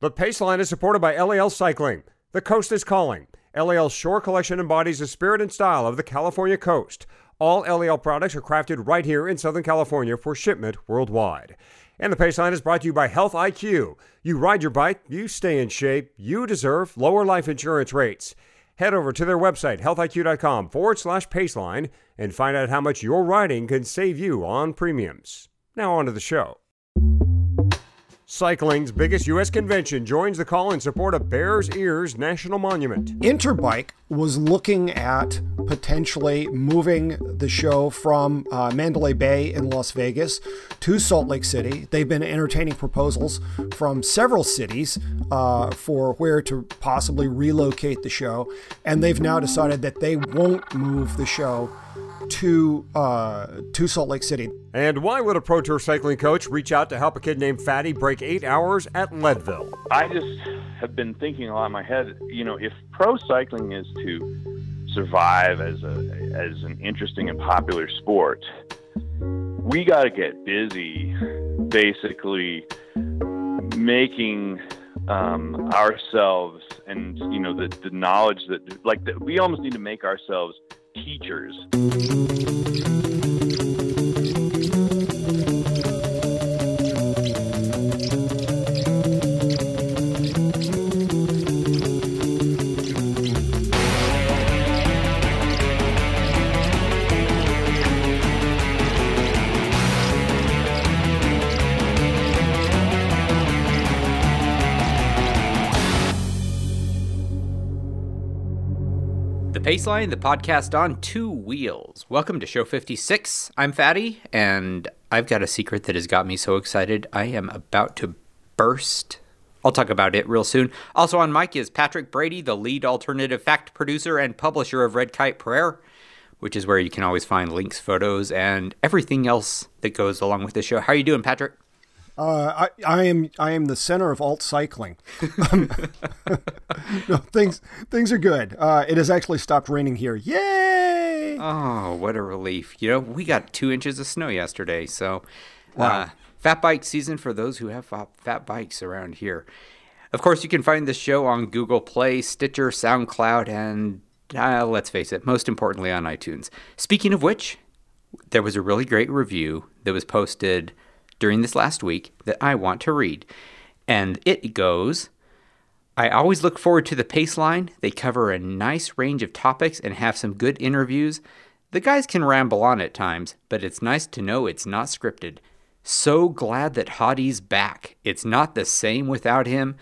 The Paceline is supported by Eliel Cycling. The coast is calling. Eliel's Shore Collection embodies the spirit and style of the California coast. All Eliel products are crafted right here in Southern California for shipment worldwide. And the Paceline is brought to you by Health IQ. You ride your bike, you stay in shape, you deserve lower life insurance rates. Head over to their website, healthiq.com forward slash Paceline, and find out how much your riding can save you on premiums. Now, on to the show. Cycling's biggest U.S. convention joins the call in support of Bears Ears National Monument. Interbike was looking at potentially moving the show from uh, Mandalay Bay in Las Vegas to Salt Lake City. They've been entertaining proposals from several cities uh, for where to possibly relocate the show, and they've now decided that they won't move the show to uh, to Salt Lake City. And why would a pro tour cycling coach reach out to help a kid named Fatty break eight hours at Leadville? I just have been thinking a lot in my head. You know, if pro cycling is to survive as a as an interesting and popular sport, we got to get busy, basically making um, ourselves and you know the the knowledge that like the, we almost need to make ourselves teachers. The Paceline, the podcast on two wheels. Welcome to show 56. I'm Fatty, and I've got a secret that has got me so excited. I am about to burst. I'll talk about it real soon. Also on mic is Patrick Brady, the lead alternative fact producer and publisher of Red Kite Prayer, which is where you can always find links, photos, and everything else that goes along with the show. How are you doing, Patrick? Uh, I, I am I am the center of alt cycling. no, things things are good. Uh, it has actually stopped raining here. Yay! Oh, what a relief! You know, we got two inches of snow yesterday, so Wow. uh, fat bike season for those who have fat bikes around here. Of course, you can find this show on Google Play, Stitcher, SoundCloud, and uh, let's face it, most importantly on iTunes. Speaking of which, there was a really great review that was posted during this last week that I want to read. And it goes I always look forward to the Paceline. They cover a nice range of topics and have some good interviews. The guys can ramble on at times, but it's nice to know it's not scripted. So glad that Hottie's back. It's not the same without him.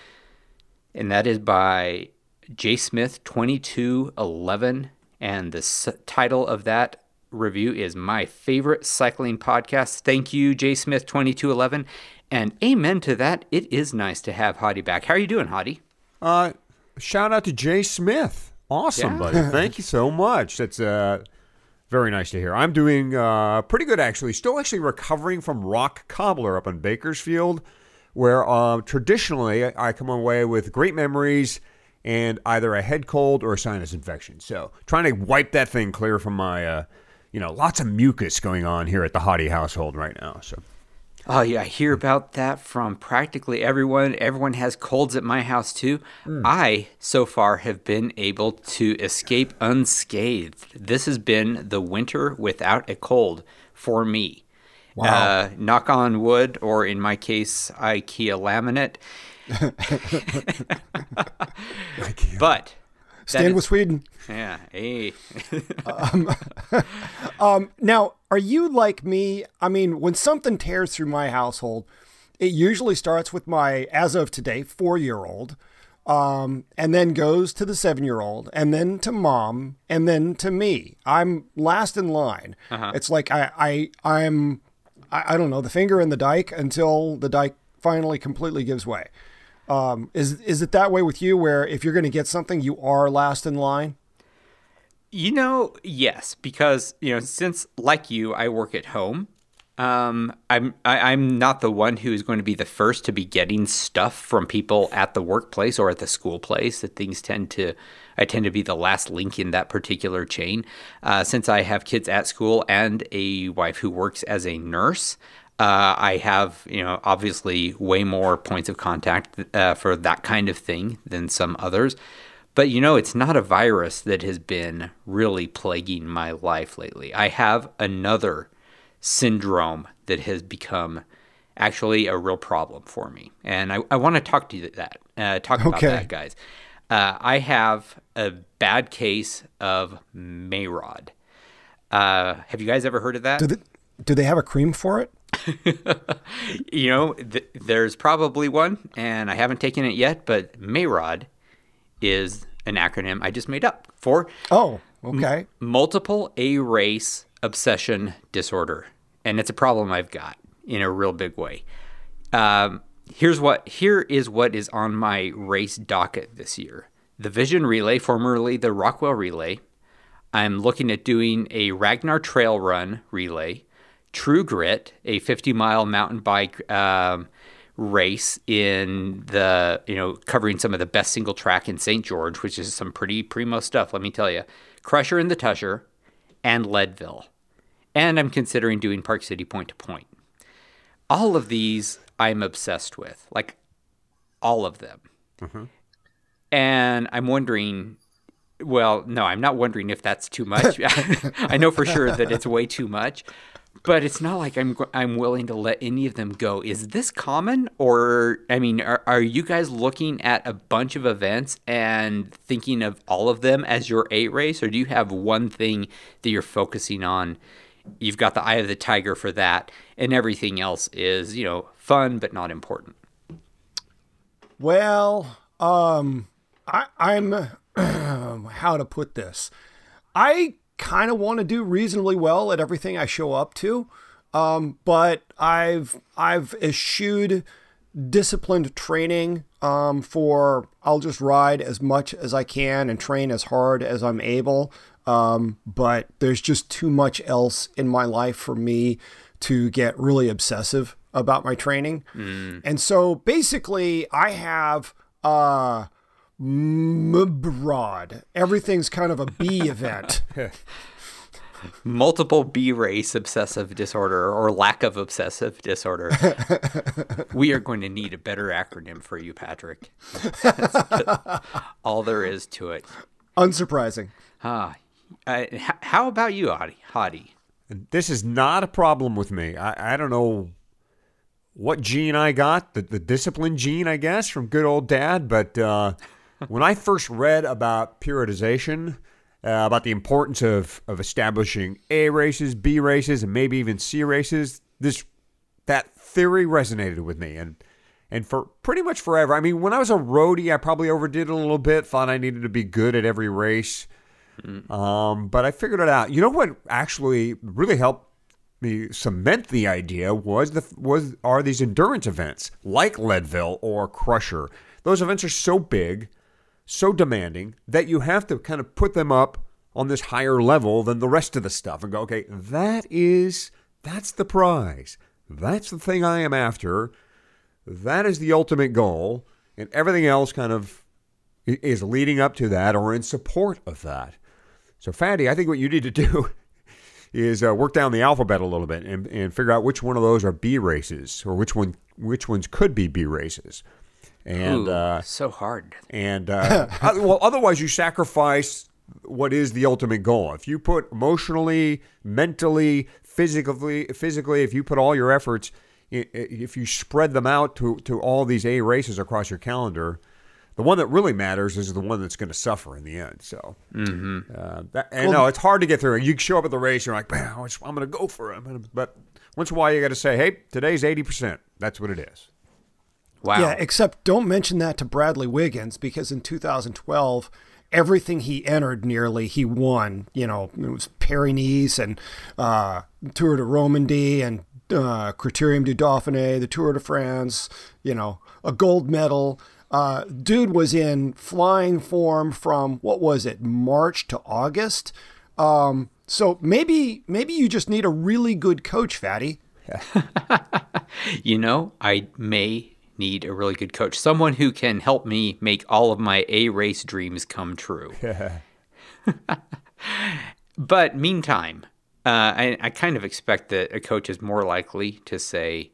And that is by J. Smith 2211. And the s- title of that review is My Favorite Cycling Podcast. Thank you, J. Smith 2211. And amen to that. It is nice to have Hottie back. How are you doing, Hottie? Uh, shout out to Jay Smith. Awesome, Yeah. buddy. Thank you so much. That's uh, very nice to hear. I'm doing uh, pretty good, actually. Still actually recovering from Rock Cobbler up in Bakersfield, where uh, traditionally I come away with great memories and either a head cold or a sinus infection. So trying to wipe that thing clear from my, uh, you know, lots of mucus going on here at the Hottie household right now. So Oh yeah, I hear about that from practically everyone. Everyone has colds at my house too. I so far have been able to escape unscathed. This has been the winter without a cold for me. Uh, knock on wood, or in my case, IKEA laminate. but Stand is- with Sweden. yeah, hey. Um, um, now, are you like me? I mean, when something tears through my household, it usually starts with my, as of today, four year old, um, and then goes to the seven year old, and then to mom, and then to me. I'm last in line. Uh-huh. It's like I, I, I'm, I, I don't know, the finger in the dike until the dike finally completely gives way. Um, is is it that way with you, where if you're going to get something, you are last in line? You know, yes, because you know, since like you, I work at home. Um, I'm I, I'm not the one who is going to be the first to be getting stuff from people at the workplace or at the school place. That things tend to, I tend to be the last link in that particular chain. Uh, since I have kids at school and a wife who works as a nurse, Uh, I have, you know, obviously way more points of contact uh, for that kind of thing than some others. But you know, it's not a virus that has been really plaguing my life lately. I have another syndrome that has become actually a real problem for me, and I, I want to talk to you that uh, talk about Okay. that, guys. Uh, I have a bad case of Mayrod. Uh, have you guys ever heard of that? Do they, do they have a cream for it? you know, th- there's probably one, and I haven't taken it yet, but Mayrod is an acronym I just made up for Oh, okay. multiple A race obsession disorder. And it's a problem I've got in a real big way. Um, here's what here is what is on my race docket this year. The Vision Relay, formerly the Rockwell Relay. I'm looking at doing a Ragnar Trail Run relay, True Grit, a 50 mile mountain bike um, race in the you know covering some of the best single track in St. George, which is some pretty primo stuff. Let me tell you, Crusher in the Tushar, and Leadville, and I'm considering doing Park City point to point. All of these I'm obsessed with, like all of them. And I'm wondering well, no, I'm not wondering if that's too much. I know for sure that it's way too much, but it's not like I'm I'm willing to let any of them go. Is this common, or I mean, are, are you guys looking at a bunch of events and thinking of all of them as your eight race, or do you have one thing that you're focusing on? You've got the eye of the tiger for that, and everything else is you know fun but not important. Well, um, I, I'm how to put this. I kind of want to do reasonably well at everything I show up to, um, but I've I've eschewed disciplined training um, for I'll just ride as much as I can and train as hard as I'm able. Um, but there's just too much else in my life for me to get really obsessive about my training. And so basically, I have uh, MBROD. Everything's kind of a B event. multiple B race obsessive disorder or lack of obsessive disorder. we are going to need a better acronym for you, Patrick. All there is to it. Unsurprising. Ah, uh, how about you, Hottie? Hottie? This is not a problem with me. I, I don't know what gene I got, the, the discipline gene, I guess, from good old dad. But uh, when I first read about periodization, uh, about the importance of, of establishing A races, B races, and maybe even C races, this that theory resonated with me. And and for pretty much forever. I mean, when I was a roadie, I probably overdid a little bit, thought I needed to be good at every race. Um, but I figured it out. You know what actually really helped me cement the idea was the was are these endurance events like Leadville or Crusher. Those events are so big, so demanding that you have to kind of put them up on this higher level than the rest of the stuff and go, okay, that is that's the prize. That's the thing I am after. That is the ultimate goal, and everything else kind of is leading up to that or in support of that. So, Fatty, I think what you need to do is uh, work down the alphabet a little bit and, and figure out which one of those are B races or which one which ones could be B races. And Ooh, uh, so hard. and uh, well, otherwise you sacrifice what is the ultimate goal. If you put emotionally, mentally, physically, physically, if you put all your efforts, i- i- if you spread them out to to all these A races across your calendar, the one that really matters is the one that's going to suffer in the end. So, uh, that, and no, it's hard to get through. You show up at the race, you're like, man, I'm going to go for it. But once in a while, you got to say, hey, today's eighty percent. That's what it is. Wow. Yeah, except don't mention that to Bradley Wiggins because in 2012, everything he entered nearly he won. You know, it was Paris Nice and uh, Tour de Romandie and uh, Criterium du Dauphiné, the Tour de France. You know, a gold medal. Uh, dude was in flying form from what was it, March to August. Um, so maybe maybe you just need a really good coach, Fatty. You know, I may need a really good coach, someone who can help me make all of my A race dreams come true. but meantime, Uh, I, I kind of expect that a coach is more likely to say,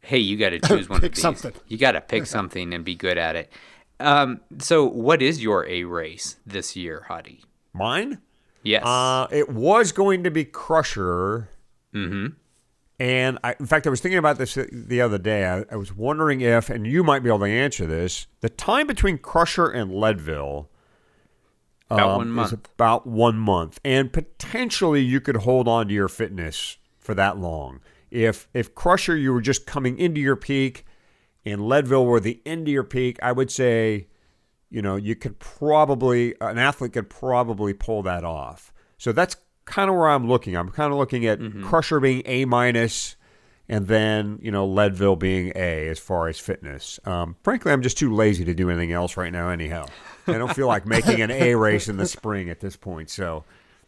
"Hey, you got to choose one of these. something." You got to pick something and be good at it." Um, so, what is your A race this year, Hottie? Mine? Yes. Uh, it was going to be Crusher. mm-hmm. And I, in fact, I was thinking about this the other day. I, I was wondering if, and you might be able to answer this, the time between Crusher and Leadville About um, one is about one month, and potentially you could hold on to your fitness for that long. If if Crusher you were just coming into your peak, and Leadville were the end of your peak, I would say, you know, you could probably an athlete could probably pull that off. So that's kind of where I'm looking. I'm kind of looking at Crusher being A minus, and then you know Leadville being A as far as fitness. Um, frankly, I'm just too lazy to do anything else right now. Anyhow, I don't feel like making an A race in the spring at this point. So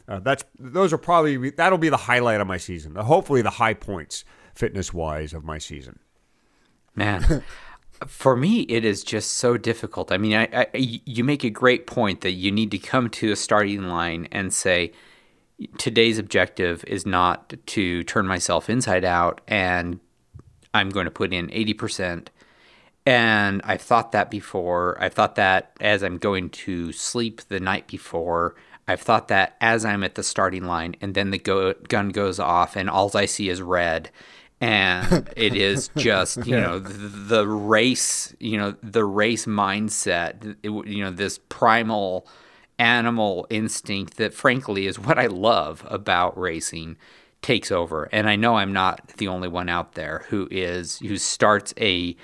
uh, that's those are probably that'll be the highlight of my season. Hopefully, the high points fitness wise of my season. Man, for me, it is just so difficult. I mean, I, I, you make a great point that you need to come to a starting line and say, today's objective is not to turn myself inside out and I'm going to put in 80%. And I've thought that before. I've thought that as I'm going to sleep the night before. I've thought that as I'm at the starting line and then the go- gun goes off and all I see is red. And it is just, you know, the, the race, you know, the race mindset, it, you know, this primal animal instinct that frankly is what I love about racing takes over. And I know I'm not the only one out there who is who starts a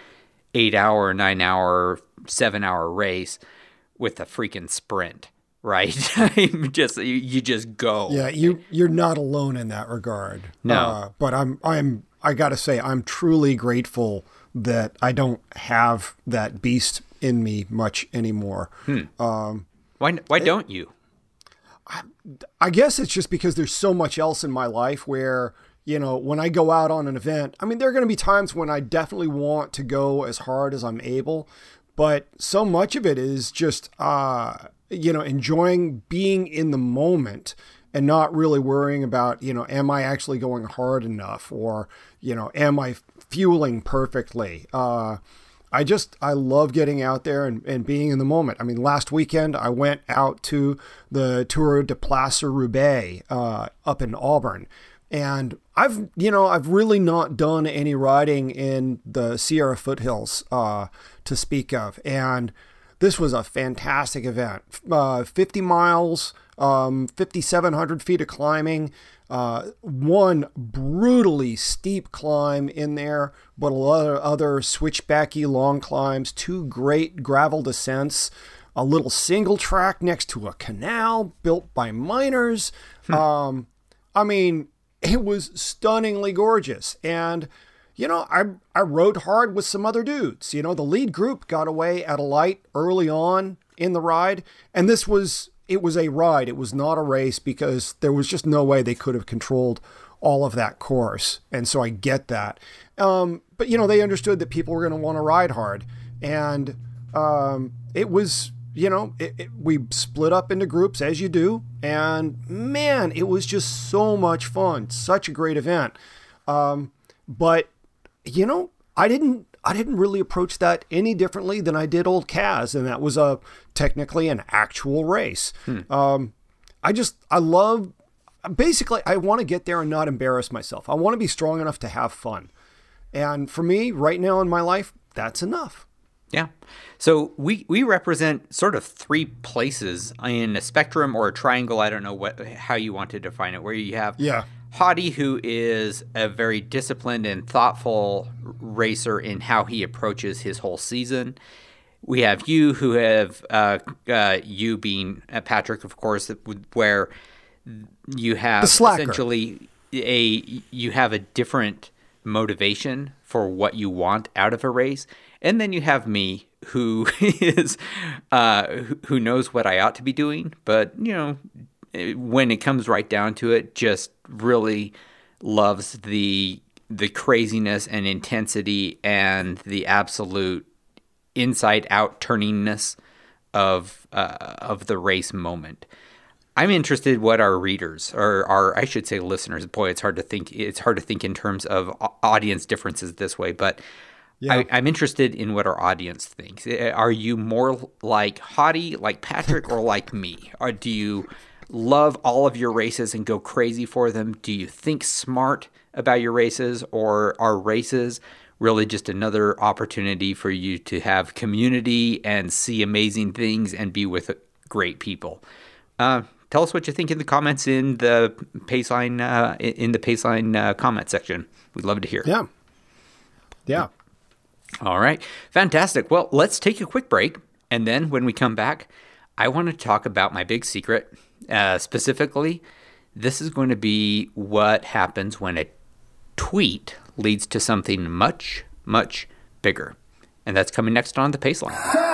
8 hour, 9 hour, 7 hour race with a freaking sprint, right? Just you, you just go. Yeah, you you're not alone in that regard. No. Uh, but I'm I'm I got to say I'm truly grateful that I don't have that beast in me much anymore. Um, Why why don't you? I guess it's just because there's so much else in my life where, you know, when I go out on an event, I mean, there are going to be times when I definitely want to go as hard as I'm able, but so much of it is just, uh, you know, enjoying being in the moment and not really worrying about, you know, am I actually going hard enough or, you know, am I fueling perfectly? Uh, I just I love getting out there and, and being in the moment. I mean, last weekend I went out to the Tour de Place Roubaix uh, up in Auburn, and I've you know I've really not done any riding in the Sierra foothills uh, to speak of, and this was a fantastic event. Uh, 50 miles, um, 5,700 feet of climbing. Uh, one brutally steep climb in there, but a lot of other switchbacky long climbs, two great gravel descents, a little single track next to a canal built by miners. Um, I mean, it was stunningly gorgeous. And, you know, I, I rode hard with some other dudes. You know, the lead group got away at a light early on in the ride. And this was, it was a ride. It was not a race because there was just no way they could have controlled all of that course. And so I get that. Um, but, you know, they understood that people were going to want to ride hard. And um, it was, you know, it, it, we split up into groups as you do. And man, it was just so much fun. Such a great event. Um, but, you know, I didn't I didn't really approach that any differently than I did Old Caz, and that was a technically an actual race. Um, I just I love basically I want to get there and not embarrass myself. I want to be strong enough to have fun, and for me right now in my life, that's enough. Yeah. So we we represent sort of three places in a spectrum or a triangle. I don't know what how you want to define it. Where you have Yeah. Hottie, who is a very disciplined and thoughtful racer in how he approaches his whole season. We have you, who have uh, uh, you being uh, Patrick, of course, where you have essentially a you have a different motivation for what you want out of a race, and then you have me, who is uh, who- who knows what I ought to be doing, but you know when it comes right down to it, just really loves the the craziness and intensity and the absolute inside out turningness of uh, of the race moment. I'm interested what our readers or our I should say listeners. Boy, it's hard to think. It's hard to think in terms of audience differences this way, but. Yeah. I, am interested in what our audience thinks. Are you more like Hottie, like Patrick, or like me? Or do you love all of your races and go crazy for them? Do you think smart about your races, or are races really just another opportunity for you to have community and see amazing things and be with great people? Uh, tell us what you think in the comments in the Paceline uh, in the Paceline uh, comment section. We'd love to hear. Yeah. Yeah. All right. Fantastic. Well, let's take a quick break. And then when we come back, I want to talk about my big secret. Uh, specifically, this is going to be what happens when a tweet leads to something much, much bigger. And that's coming next on the Paceline.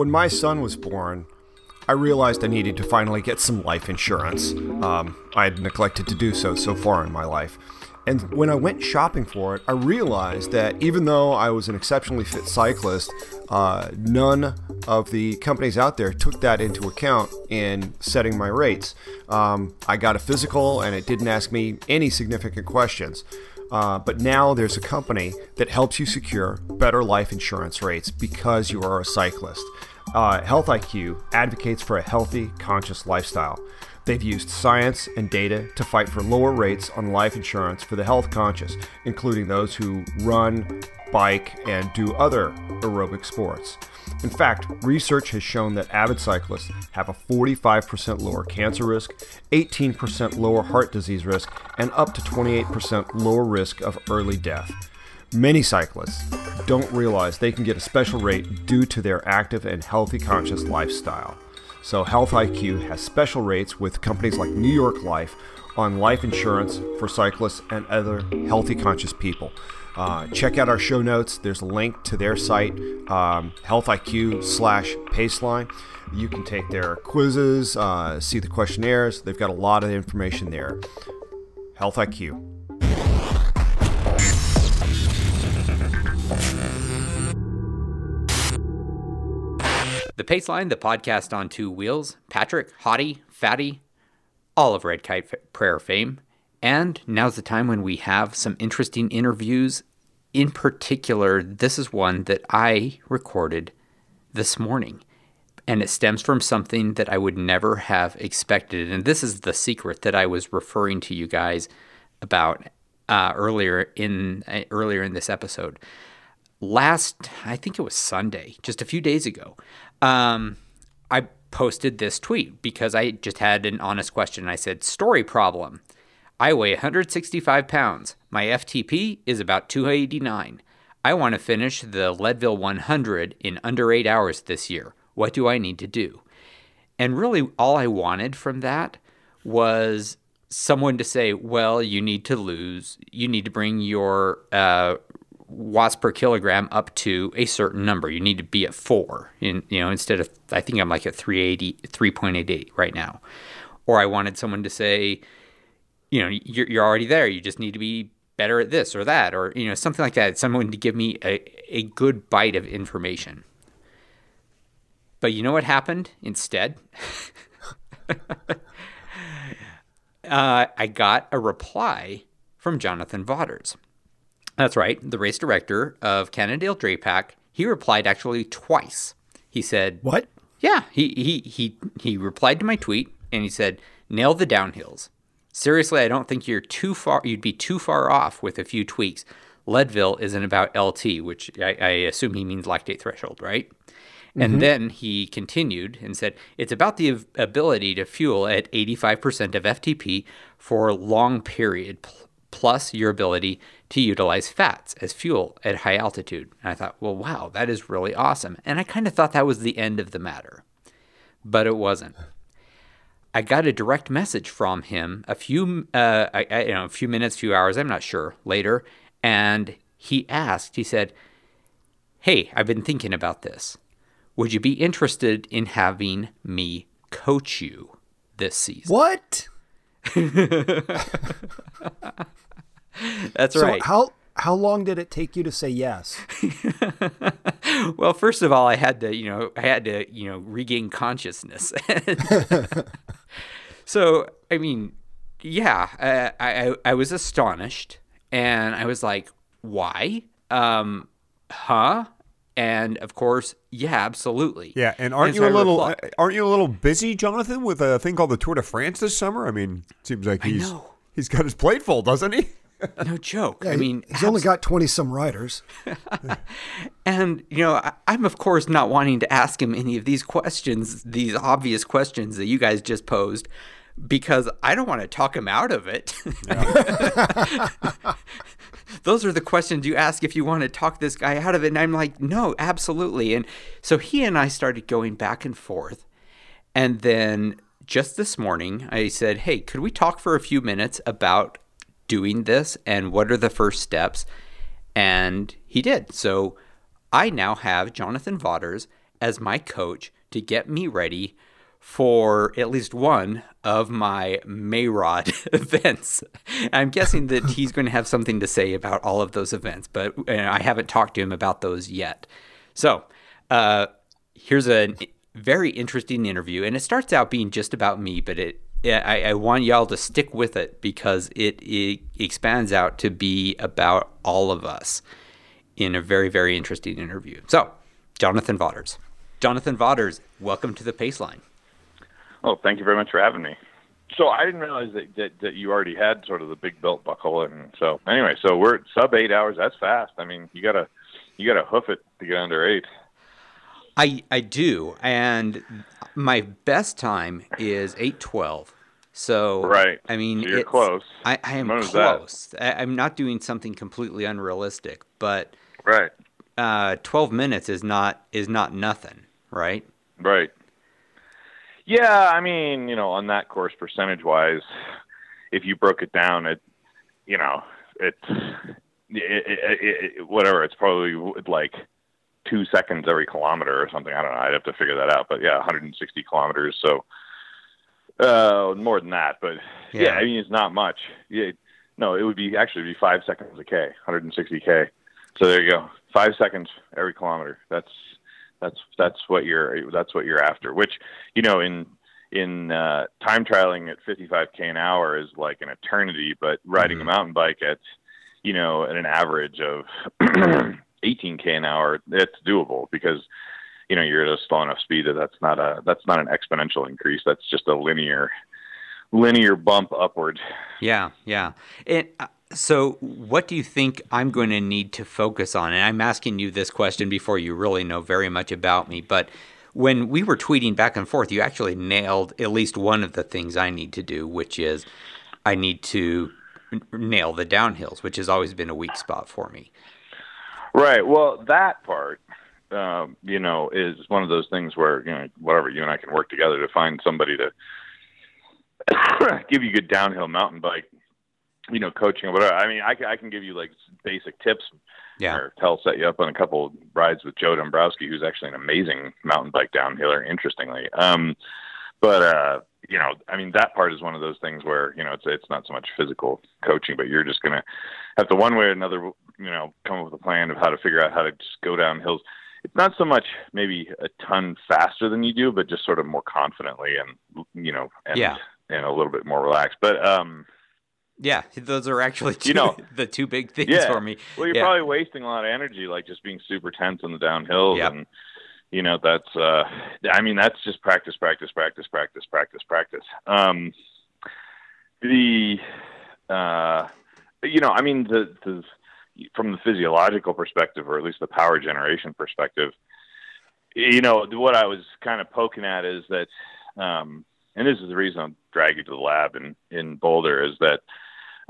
When my son was born, I realized I needed to finally get some life insurance. Um, I had neglected to do so so far in my life. And when I went shopping for it, I realized that even though I was an exceptionally fit cyclist, uh, none of the companies out there took that into account in setting my rates. Um, I got a physical and it didn't ask me any significant questions. Uh, but now there's a company that helps you secure better life insurance rates because you are a cyclist. Uh, Health IQ advocates for a healthy, conscious lifestyle. They've used science and data to fight for lower rates on life insurance for the health conscious, including those who run, bike, and do other aerobic sports. In fact, research has shown that avid cyclists have a 45% lower cancer risk, 18% lower heart disease risk, and up to 28% lower risk of early death. Many cyclists don't realize they can get a special rate due to their active and healthy conscious lifestyle. So, Health IQ has special rates with companies like New York Life on life insurance for cyclists and other healthy conscious people. Uh, check out our show notes. There's a link to their site, um, Health IQ slash Paceline. You can take their quizzes, uh, see the questionnaires. They've got a lot of information there. Health IQ. The Paceline, the podcast on two wheels, Patrick, Hottie, Fatty, all of Red Kite Prayer fame. And now's the time when we have some interesting interviews. In particular, this is one that I recorded this morning. And it stems from something that I would never have expected. And this is the secret that I was referring to you guys about uh, earlier in uh, earlier in this episode. Last, I think it was Sunday, just a few days ago, um, I posted this tweet because I just had an honest question. I said, Story problem. I weigh 165 pounds. My FTP is about 289. I want to finish the Leadville 100 in under eight hours this year. What do I need to do? And really, all I wanted from that was someone to say, well, you need to lose, you need to bring your uh, watts per kilogram up to a certain number. You need to be at four, in, you know, instead of I think I'm like at 380, 3.88 right now. Or I wanted someone to say, you know, you're, you're already there. You just need to be better at this or that, or you know, something like that. Someone to give me a, a good bite of information. But you know what happened instead? uh, I got a reply from Jonathan Vaughters. That's right. The race director of Cannondale Drapac, he replied actually twice. He said, "What?" Yeah, he he he he replied to my tweet and he said, "Nail the downhills." Seriously, I don't think you're too far. You'd be too far off with a few tweaks. Leadville isn't about LT, which I, I assume he means lactate threshold, right? Mm-hmm. And then he continued and said, It's about the ability to fuel at 85% of FTP for a long period, plus your ability to utilize fats as fuel at high altitude. And I thought, well, wow, that is really awesome. And I kind of thought that was the end of the matter. but it wasn't. I got a direct message from him a few, uh, I, I, you know, a few minutes, few hours, I'm not sure, later, and he asked. He said, "Hey, I've been thinking about this. Would you be interested in having me coach you this season?" What? That's So right. how how long did it take you to say yes? well, first of all, I had to, you know, I had to, you know, regain consciousness. so, I mean, yeah, I, I I was astonished, and I was like, "Why? Um, huh?" And of course, yeah, absolutely. Yeah, and aren't And you so a I little repli- uh, aren't you a little busy, Jonathan, with a thing called the Tour de France this summer? I mean, it seems like he's he's got his plate full, doesn't he? no joke. I mean, he's only got twenty some riders. And, you know, I, I'm of course not wanting to ask him any of these questions, these obvious questions that you guys just posed, because I don't want to talk him out of it. Those are the questions you ask if you want to talk this guy out of it. And I'm like, no, absolutely. And so he and I started going back and forth. And then just this morning, I said, hey, could we talk for a few minutes about doing this and what are the first steps? And he did. So I now have Jonathan Vaughters as my coach to get me ready for at least one of my Mayrod events. I'm guessing that he's going to have something to say about all of those events, but I haven't talked to him about those yet. So uh, here's a very interesting interview, and it starts out being just about me, but it I, I want y'all to stick with it because it, it expands out to be about all of us in a very, very interesting interview. So, Jonathan Vaughters. Jonathan Vaughters, welcome to the Paceline. Oh, thank you very much for having me. So I didn't realize that, that, that you already had sort of the big belt buckle, and so anyway, so we're at sub eight hours. That's fast. I mean, you gotta you gotta hoof it to get under eight. I I do, and my best time is eight twelve. So Right. I mean, So you're close. I, I am close. I, I'm not doing something completely unrealistic, but Right, uh, twelve minutes is not is not nothing, right? right. Yeah, I mean, you know, on that course, percentage wise, if you broke it down, it, you know, it's it, it, it, whatever. It's probably like two seconds every kilometer or something. I don't know. I'd have to figure that out. But yeah, 160 kilometers. So uh, more than that. But yeah. Yeah. I mean, it's not much. Yeah, no, it would be actually be five seconds a k, 160 k. So there you go, five seconds every kilometer. That's that's that's what you're that's what you're after. Which you know in in uh, time trialing at 55k an hour is like an eternity, but riding a mountain bike at you know at an average of 18k an hour, it's doable because you know you're at a slow enough speed that that's not a that's not an exponential increase. That's just a linear linear bump upward. Yeah, yeah. Uh, so, what do you think I'm going to need to focus on? And I'm asking you this question before you really know very much about me. But when we were tweeting back and forth, you actually nailed at least one of the things I need to do, which is I need to nail the downhills, which has always been a weak spot for me. Right. Well, that part, um, you know, is one of those things where you know, whatever you and I can work together to find somebody to give you good downhill mountain bike, you know, coaching or whatever. I mean, I, can- I can give you like basic tips. Yeah. Or tell set you up on a couple rides with Joe Dombrowski, who's actually an amazing mountain bike downhiller. Interestingly, um, but uh, you know, I mean, that part is one of those things where you know it's it's not so much physical coaching, but you're just gonna have to one way or another, you know, come up with a plan of how to figure out how to just go down hills. It's not so much maybe a ton faster than you do, but just sort of more confidently and you know, and, Yeah. and a little bit more relaxed. But um, Yeah, those are actually two, You know- the two big things yeah. for me. Well, you're Yeah. probably wasting a lot of energy, like just being super tense on the downhills, Yep. and you know that's. uh I mean, that's just practice, practice, practice, practice, practice, practice. Um, the, uh, you know, I mean, the the from the physiological perspective, or at least the power generation perspective, you know, what I was kind of poking at is that, um, and this is the reason I'm dragging you to the lab in in Boulder is that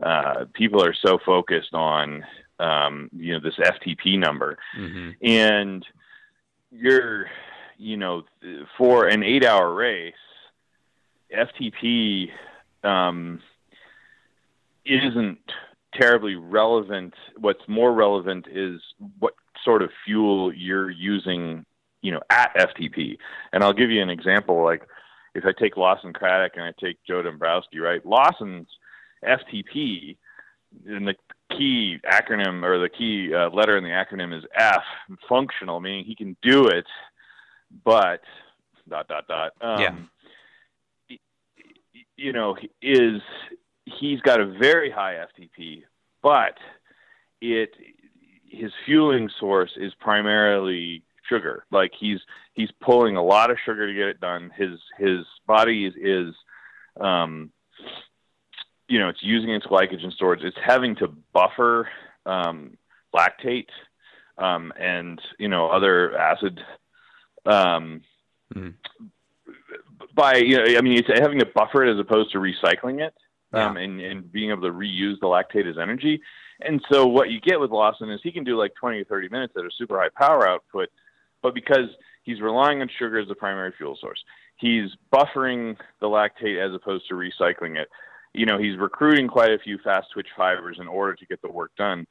uh, people are so focused on um, you know this FTP number, hmm and you're you know, for an eight-hour race, FTP um, isn't terribly relevant. What's more relevant is what sort of fuel you're using, you know, at FTP. And I'll give you an example. Like if I take Lawson Craddock and I take Joe Dombrowski, right? Lawson's FTP, and the key acronym or the key uh, letter in the acronym is F, functional, meaning he can do it, but dot dot dot. Um, yeah. You know, is he's got a very high FTP, but it his fueling source is primarily sugar. Like he's he's pulling a lot of sugar to get it done. His his body is, is um, you know, it's using its glycogen storage. It's having to buffer um, lactate um, and you know other acid um, mm. by you know, I mean it's having to buffer it as opposed to recycling it um, yeah. and, and being able to reuse the lactate as energy. And so what you get with Lawson is he can do like 20 or 30 minutes at a super high power output, but because he's relying on sugar as the primary fuel source, he's buffering the lactate as opposed to recycling it. You know, he's recruiting quite a few fast twitch fibers in order to get the work done.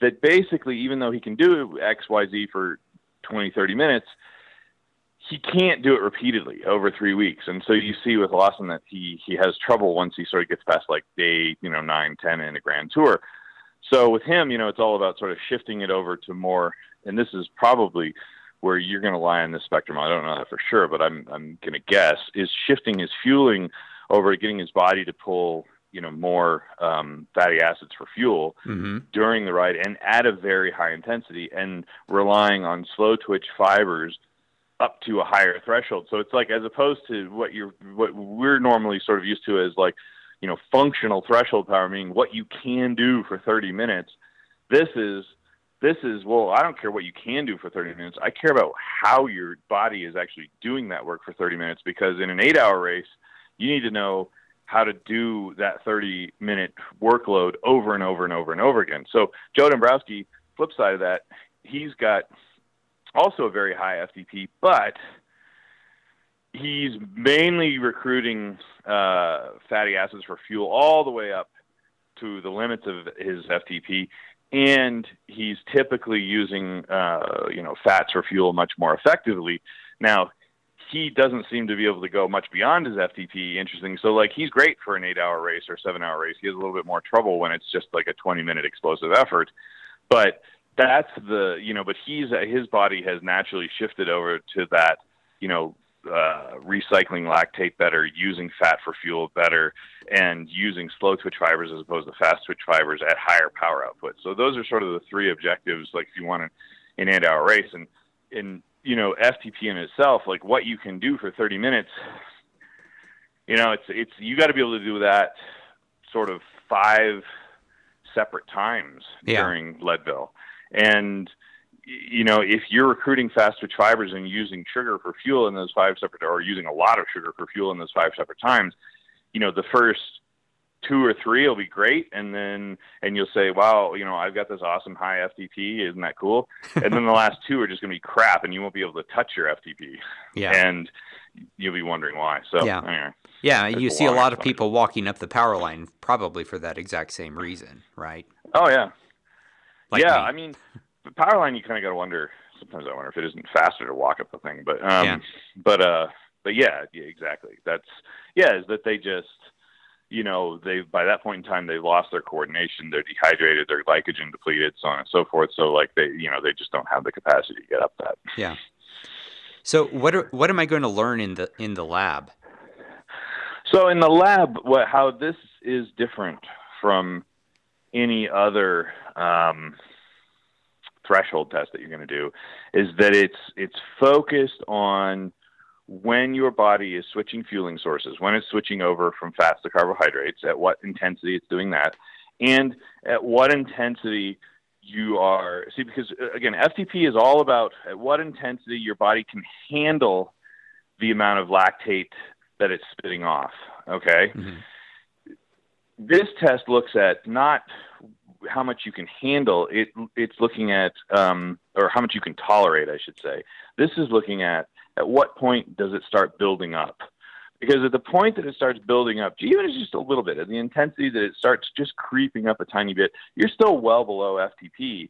That basically, even though he can do X, Y, Z for 20, 30 minutes, he can't do it repeatedly over three weeks. And so you see with Lawson that he he has trouble once he sort of gets past like day, you know, nine, ten in a grand tour. So with him, you know, it's all about sort of shifting it over to more and this is probably where you're going to lie on the spectrum. I don't know that for sure, but I'm I'm going to guess is shifting his fueling over getting his body to pull you know more um, fatty acids for fuel mm-hmm. during the ride and at a very high intensity and relying on slow twitch fibers up to a higher threshold. So it's like as opposed to what you're what we're normally sort of used to as like you know functional threshold power, meaning what you can do for 30 minutes. This is this is well, I don't care what you can do for 30 minutes. I care about how your body is actually doing that work for 30 minutes because in an eight-hour race, you need to know how to do that 30 minute workload over and over and over and over again. So Joe Dombrowski, flip side of that, he's got also a very high FTP, but he's mainly recruiting uh, fatty acids for fuel all the way up to the limits of his FTP, and he's typically using uh, you know fats for fuel much more effectively. Now he doesn't seem to be able to go much beyond his FTP. Interesting. So like he's great for an eight-hour race or seven-hour race. He has a little bit more trouble when it's just like a 20-minute explosive effort, but that's the you know but he's his body has naturally shifted over to that you know uh, recycling lactate better, using fat for fuel better, and using slow twitch fibers as opposed to fast twitch fibers at higher power output. So those are sort of the three objectives. Like if you want an, an eight-hour race, and in you know FTP in itself, like what you can do for 30 minutes, you know, it's it's you got to be able to do that sort of five separate times yeah. during Leadville. And you know, if you're recruiting fast twitch fibers and using sugar for fuel in those five separate, or using a lot of sugar for fuel in those five separate times, you know, the first two or three will be great, and then and you'll say, "Wow, you know, I've got this awesome high FTP. Isn't that cool?" and then the last two are just going to be crap, and you won't be able to touch your FTP. Yeah. And you'll be wondering why. So yeah, anyway, yeah, you see a lot of people walking up the power line probably for that exact same reason, right? Oh yeah, like yeah, me. I mean, the power line, you kind of got to wonder. Sometimes I wonder if it isn't faster to walk up the thing, but um, yeah. but uh, but yeah, yeah, exactly. That's yeah, is that they just you know they by that point in time they've lost their coordination, they're dehydrated, they're glycogen depleted, so on and so forth. So like they you know they just don't have the capacity to get up that. Yeah. So what are, what am I going to learn in the in the lab? So in the lab, what how this is different from any other um, threshold test that you're going to do is that it's it's focused on when your body is switching fueling sources, when it's switching over from fats to carbohydrates, at what intensity it's doing that, and at what intensity you are see because uh, again FTP is all about at what intensity your body can handle the amount of lactate that it's spitting off. Okay. Mm-hmm. This test looks at not how much you can handle. It it's looking at um, or how much you can tolerate, I should say. This is looking at at what point does it start building up? Because at the point that it starts building up, even if it's just a little bit, at the intensity that it starts just creeping up a tiny bit, you're still well below FTP.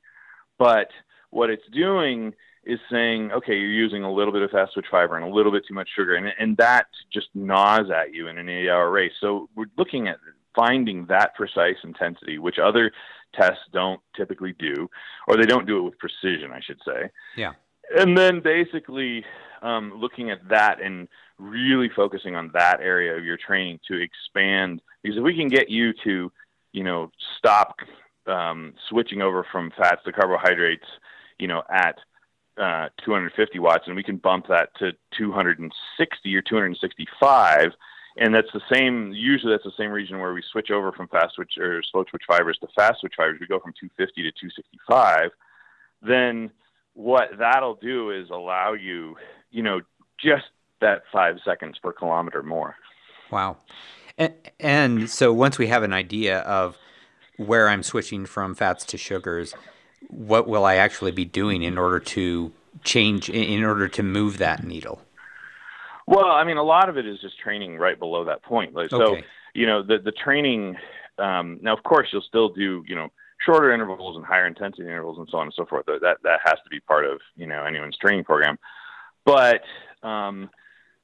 But what it's doing is saying, okay, you're using a little bit of fast twitch fiber and a little bit too much sugar, and, and that just gnaws at you in an eight hour race. So we're looking at finding that precise intensity, which other tests don't typically do, or they don't do it with precision, I should say. Yeah. And then basically um, looking at that and really focusing on that area of your training to expand. Because if we can get you to, you know, stop um, switching over from fats to carbohydrates, you know, at uh, 250 watts, and we can bump that to 260 or 265. And that's the same. Usually, that's the same region where we switch over from fast twitch or slow twitch fibers to fast twitch fibers. We go from 250 to 265. Then what that'll do is allow you, you know, just that five seconds per kilometer more. Wow. And, and so once we have an idea of where I'm switching from fats to sugars, what will I actually be doing in order to change, in order to move that needle? Well, I mean, a lot of it is just training right below that point. Like, so, you know, the the training. Um, now, of course, you'll still do, you know, shorter intervals and higher intensity intervals and so on and so forth. That that has to be part of, you know, anyone's training program. But um,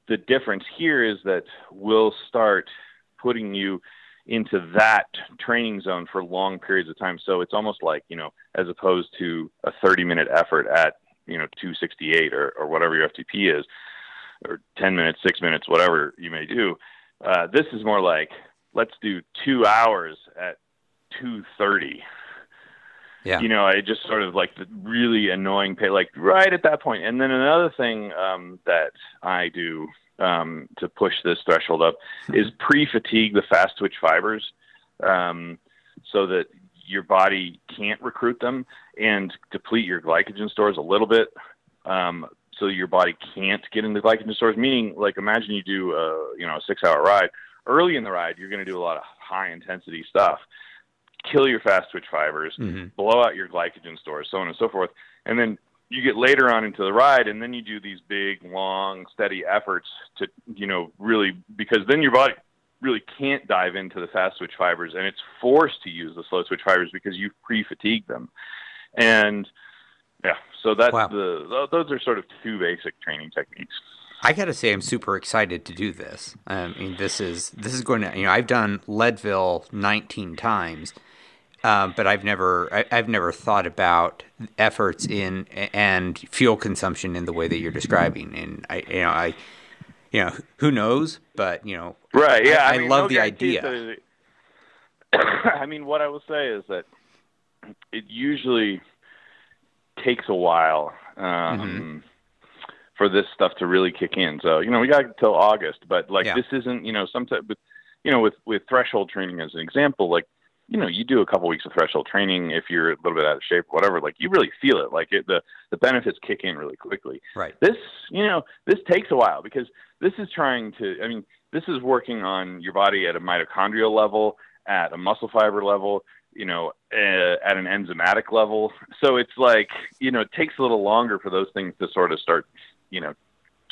the difference here is that we'll start putting you into that training zone for long periods of time. So it's almost like, you know, as opposed to a 30 minute effort at, you know, 268 or, or whatever your FTP is, or 10 minutes, six minutes, whatever you may do. Uh, this is more like, let's do two hours at 230 Yeah. you know, I just sort of like the really annoying pay, like right at that point. And then another thing um, that I do um, to push this threshold up is pre-fatigue the fast twitch fibers, um, so that your body can't recruit them and deplete your glycogen stores a little bit. Um, so your body can't get into glycogen stores. Meaning, like, imagine you do a you know a six-hour ride. Early in the ride, you're going to do a lot of high-intensity stuff kill your fast twitch fibers, Mhm. blow out your glycogen stores, so on and so forth. And then you get later on into the ride, and then you do these big, long, steady efforts to, you know, really because then your body really can't dive into the fast twitch fibers, and it's forced to use the slow twitch fibers because you've pre-fatigued them. And yeah, so that's Wow. the tho- those are sort of two basic training techniques. I gotta say, I'm super excited to do this. I mean, this is this is going to you know I've done Leadville 19 times, uh, but I've never I, I've never thought about efforts in and fuel consumption in the way that you're describing. And I you know I you know who knows, but you know Right. Yeah. I, I, mean, love no the idea. I mean, what I will say is that it usually takes a while um, for this stuff to really kick in. So you know, we got until August, but like Yeah. this isn't you know sometimes you know with with threshold training as an example, like you know you do a couple weeks of threshold training if you're a little bit out of shape, whatever. Like you really feel it. Like it, the the benefits kick in really quickly Right. this you know this takes a while because this is trying to i mean this is working on your body at a mitochondrial level at a muscle fiber level you know uh, at an enzymatic level so it's like you know it takes a little longer for those things to sort of start you know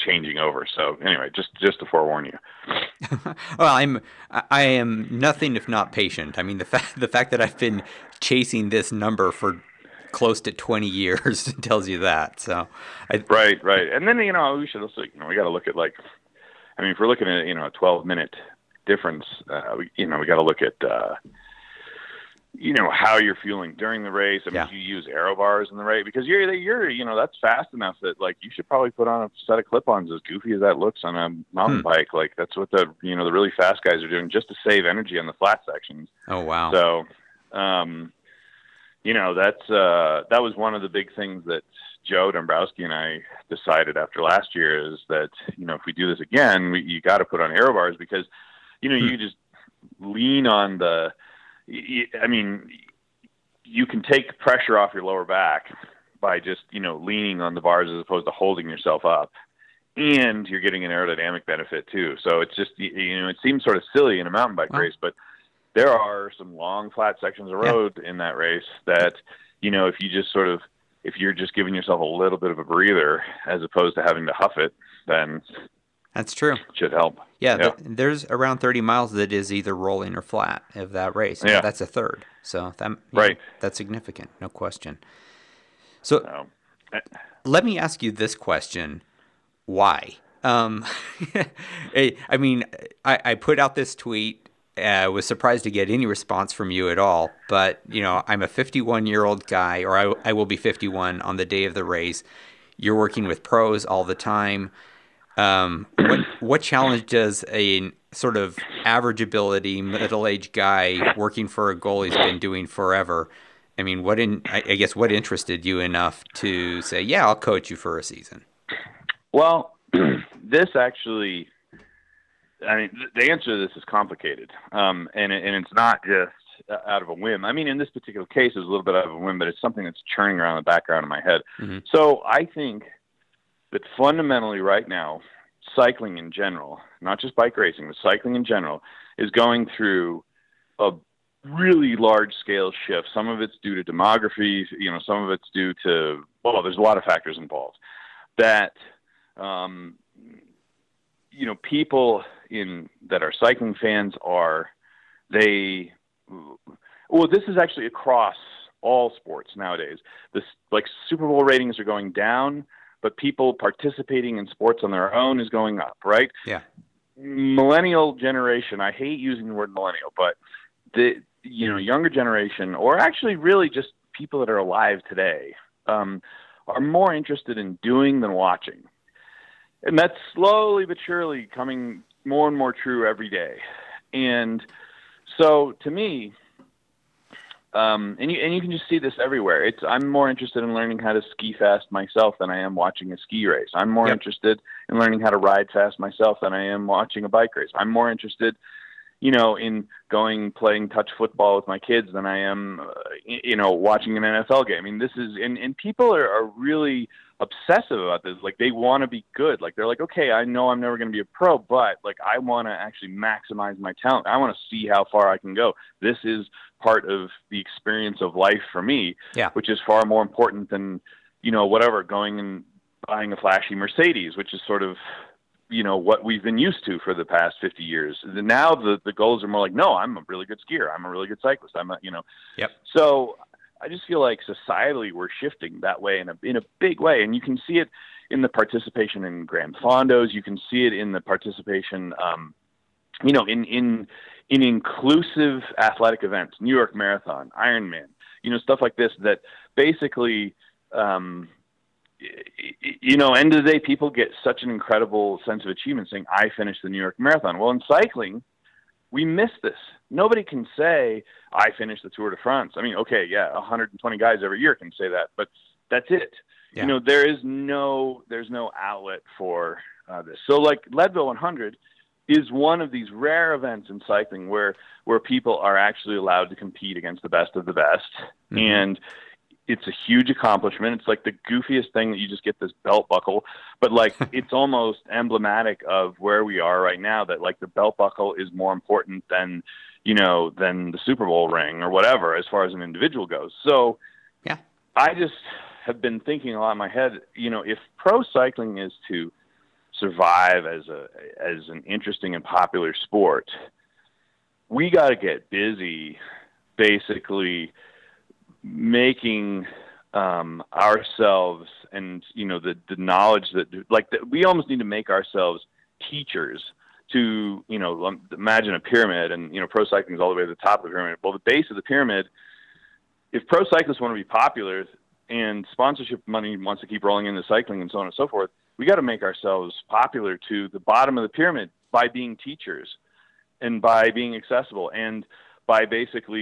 changing over so anyway just just to forewarn you well, I'm I am nothing if not patient. I mean, the fact the fact that I've been chasing this number for close to 20 years tells you that. So, I, right right and then you know we should also you know we got to look at like i mean if we're looking at you know a 12 minute difference uh, we, you know we got to look at uh you know how you're feeling during the race. I mean, Yeah. you use aero bars in the race because you're you're you know that's fast enough that like you should probably put on a set of clip-ons as goofy as that looks on a mountain Hmm. bike. Like that's what the you know the really fast guys are doing just to save energy on the flat sections. oh wow. So, um, you know, that's uh, that was one of the big things that Joe Dombrowski and I decided after last year is that you know if we do this again, we, you got to put on aero bars because you know you just lean on the. I mean, you can take pressure off your lower back by just you know leaning on the bars as opposed to holding yourself up. And you're getting an aerodynamic benefit too. So it's just you know it seems sort of silly in a mountain bike Wow. race, but there are some long flat sections of road yeah. in that race that you know if you just sort of if you're just giving yourself a little bit of a breather as opposed to having to huff it, then that's true. Should help. Yeah, yeah. there's around 30 miles that is either rolling or flat of that race. Yeah. That's a third. So that right. Know, that's significant, no question. So let me ask you this question. Why? Um, I mean, I, I put out this tweet uh, was surprised to get any response from you at all. But you know, I'm a 51 year old guy, or I, I will be 51 on the day of the race. You're working with pros all the time. Um, what what challenge does a sort of average ability middle aged guy working for a goal he's been doing forever? I mean, what in I, I guess what interested you enough to say, yeah, I'll coach you for a season? Well, this actually I mean, the answer to this is complicated, um, and and it's not just out of a whim. I mean, in this particular case, it's a little bit out of a whim, but it's something that's churning around the background in my head. Mm-hmm. So I think that fundamentally, right now, cycling in general, not just bike racing, but cycling in general, is going through a really large scale shift. Some of it's due to demography, you know, some of it's due to well, there's a lot of factors involved. That um, you know, people in that are cycling fans are they well this is actually across all sports nowadays this like super bowl ratings are going down but people participating in sports on their own is going up right? Yeah. Millennial generation i hate using the word millennial but the you know younger generation or actually really just people that are alive today um, are more interested in doing than watching. And that's slowly but surely coming more and more true every day. And so to me, um, and you and you can just see this everywhere. It's I'm more interested in learning how to ski fast myself than I am watching a ski race. I'm more yep. interested in learning how to ride fast myself than I am watching a bike race. I'm more interested, you know, in going playing touch football with my kids than I am, uh, you know, watching an NFL game. I mean, this is and and people are, are really obsessive about this. Like they want to be good. Like they're like, okay, I know I'm never going to be a pro, but like I want to actually maximize my talent. I want to see how far I can go. This is part of the experience of life for me, yeah. which is far more important than you know whatever going and buying a flashy Mercedes, which is sort of you know what we've been used to for the past 50 years. Now the the goals are more like, no, I'm a really good skier. I'm a really good cyclist. I'm a you know. Yep. So I just feel like societally we're shifting that way in a in a big way, and you can see it in the participation in Gran Fondos. You can see it in the participation, um, you know, in in in inclusive athletic events, New York Marathon, Ironman, you know, stuff like this that basically. Um, you know, end of the day, people get such an incredible sense of achievement saying, I finished the New York Marathon. Well, in cycling, we miss this. Nobody can say I finished the Tour de France. I mean, okay, yeah, 120 guys every year can say that, but that's it. Yeah. You know, there is no there's no outlet for uh, this. So like Leadville 100 is one of these rare events in cycling where where people are actually allowed to compete against the best of the best, mm-hmm. and it's a huge accomplishment. It's like the goofiest thing that you just get this belt buckle, but like it's almost emblematic of where we are right now. That like the belt buckle is more important than you know than the Super Bowl ring or whatever as far as an individual goes. So yeah, I just have been thinking a lot in my head. You know, if pro cycling is to survive as a as an interesting and popular sport, we got to get busy, basically making um, ourselves and you know the the knowledge that like that we almost need to make ourselves teachers to you know um, imagine a pyramid and you know pro cycling is all the way to the top of the pyramid. Well the base of the pyramid if pro cyclists want to be popular and sponsorship money wants to keep rolling into cycling and so on and so forth we got to make ourselves popular to the bottom of the pyramid by being teachers and by being accessible. And by basically,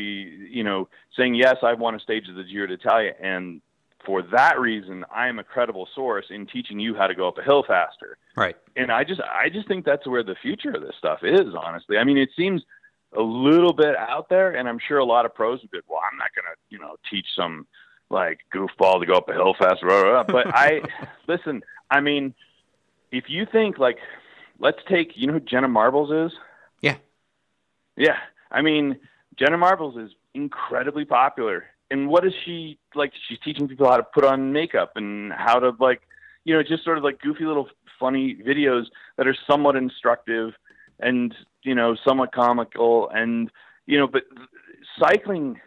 you know, saying, yes, I want to stage of the Giro d'Italia. And for that reason, I am a credible source in teaching you how to go up a hill faster. Right. And I just, I just think that's where the future of this stuff is, honestly. I mean, it seems a little bit out there, and I'm sure a lot of pros would be, well, I'm not going to, you know, teach some like goofball to go up a hill faster. Blah, blah, blah. But I, listen, I mean, if you think like, let's take, you know who Jenna Marbles is? Yeah. Yeah. I mean, Jenna Marbles is incredibly popular. And what is she like? She's teaching people how to put on makeup and how to like, you know, just sort of like goofy little funny videos that are somewhat instructive and you know somewhat comical and you know, but cycling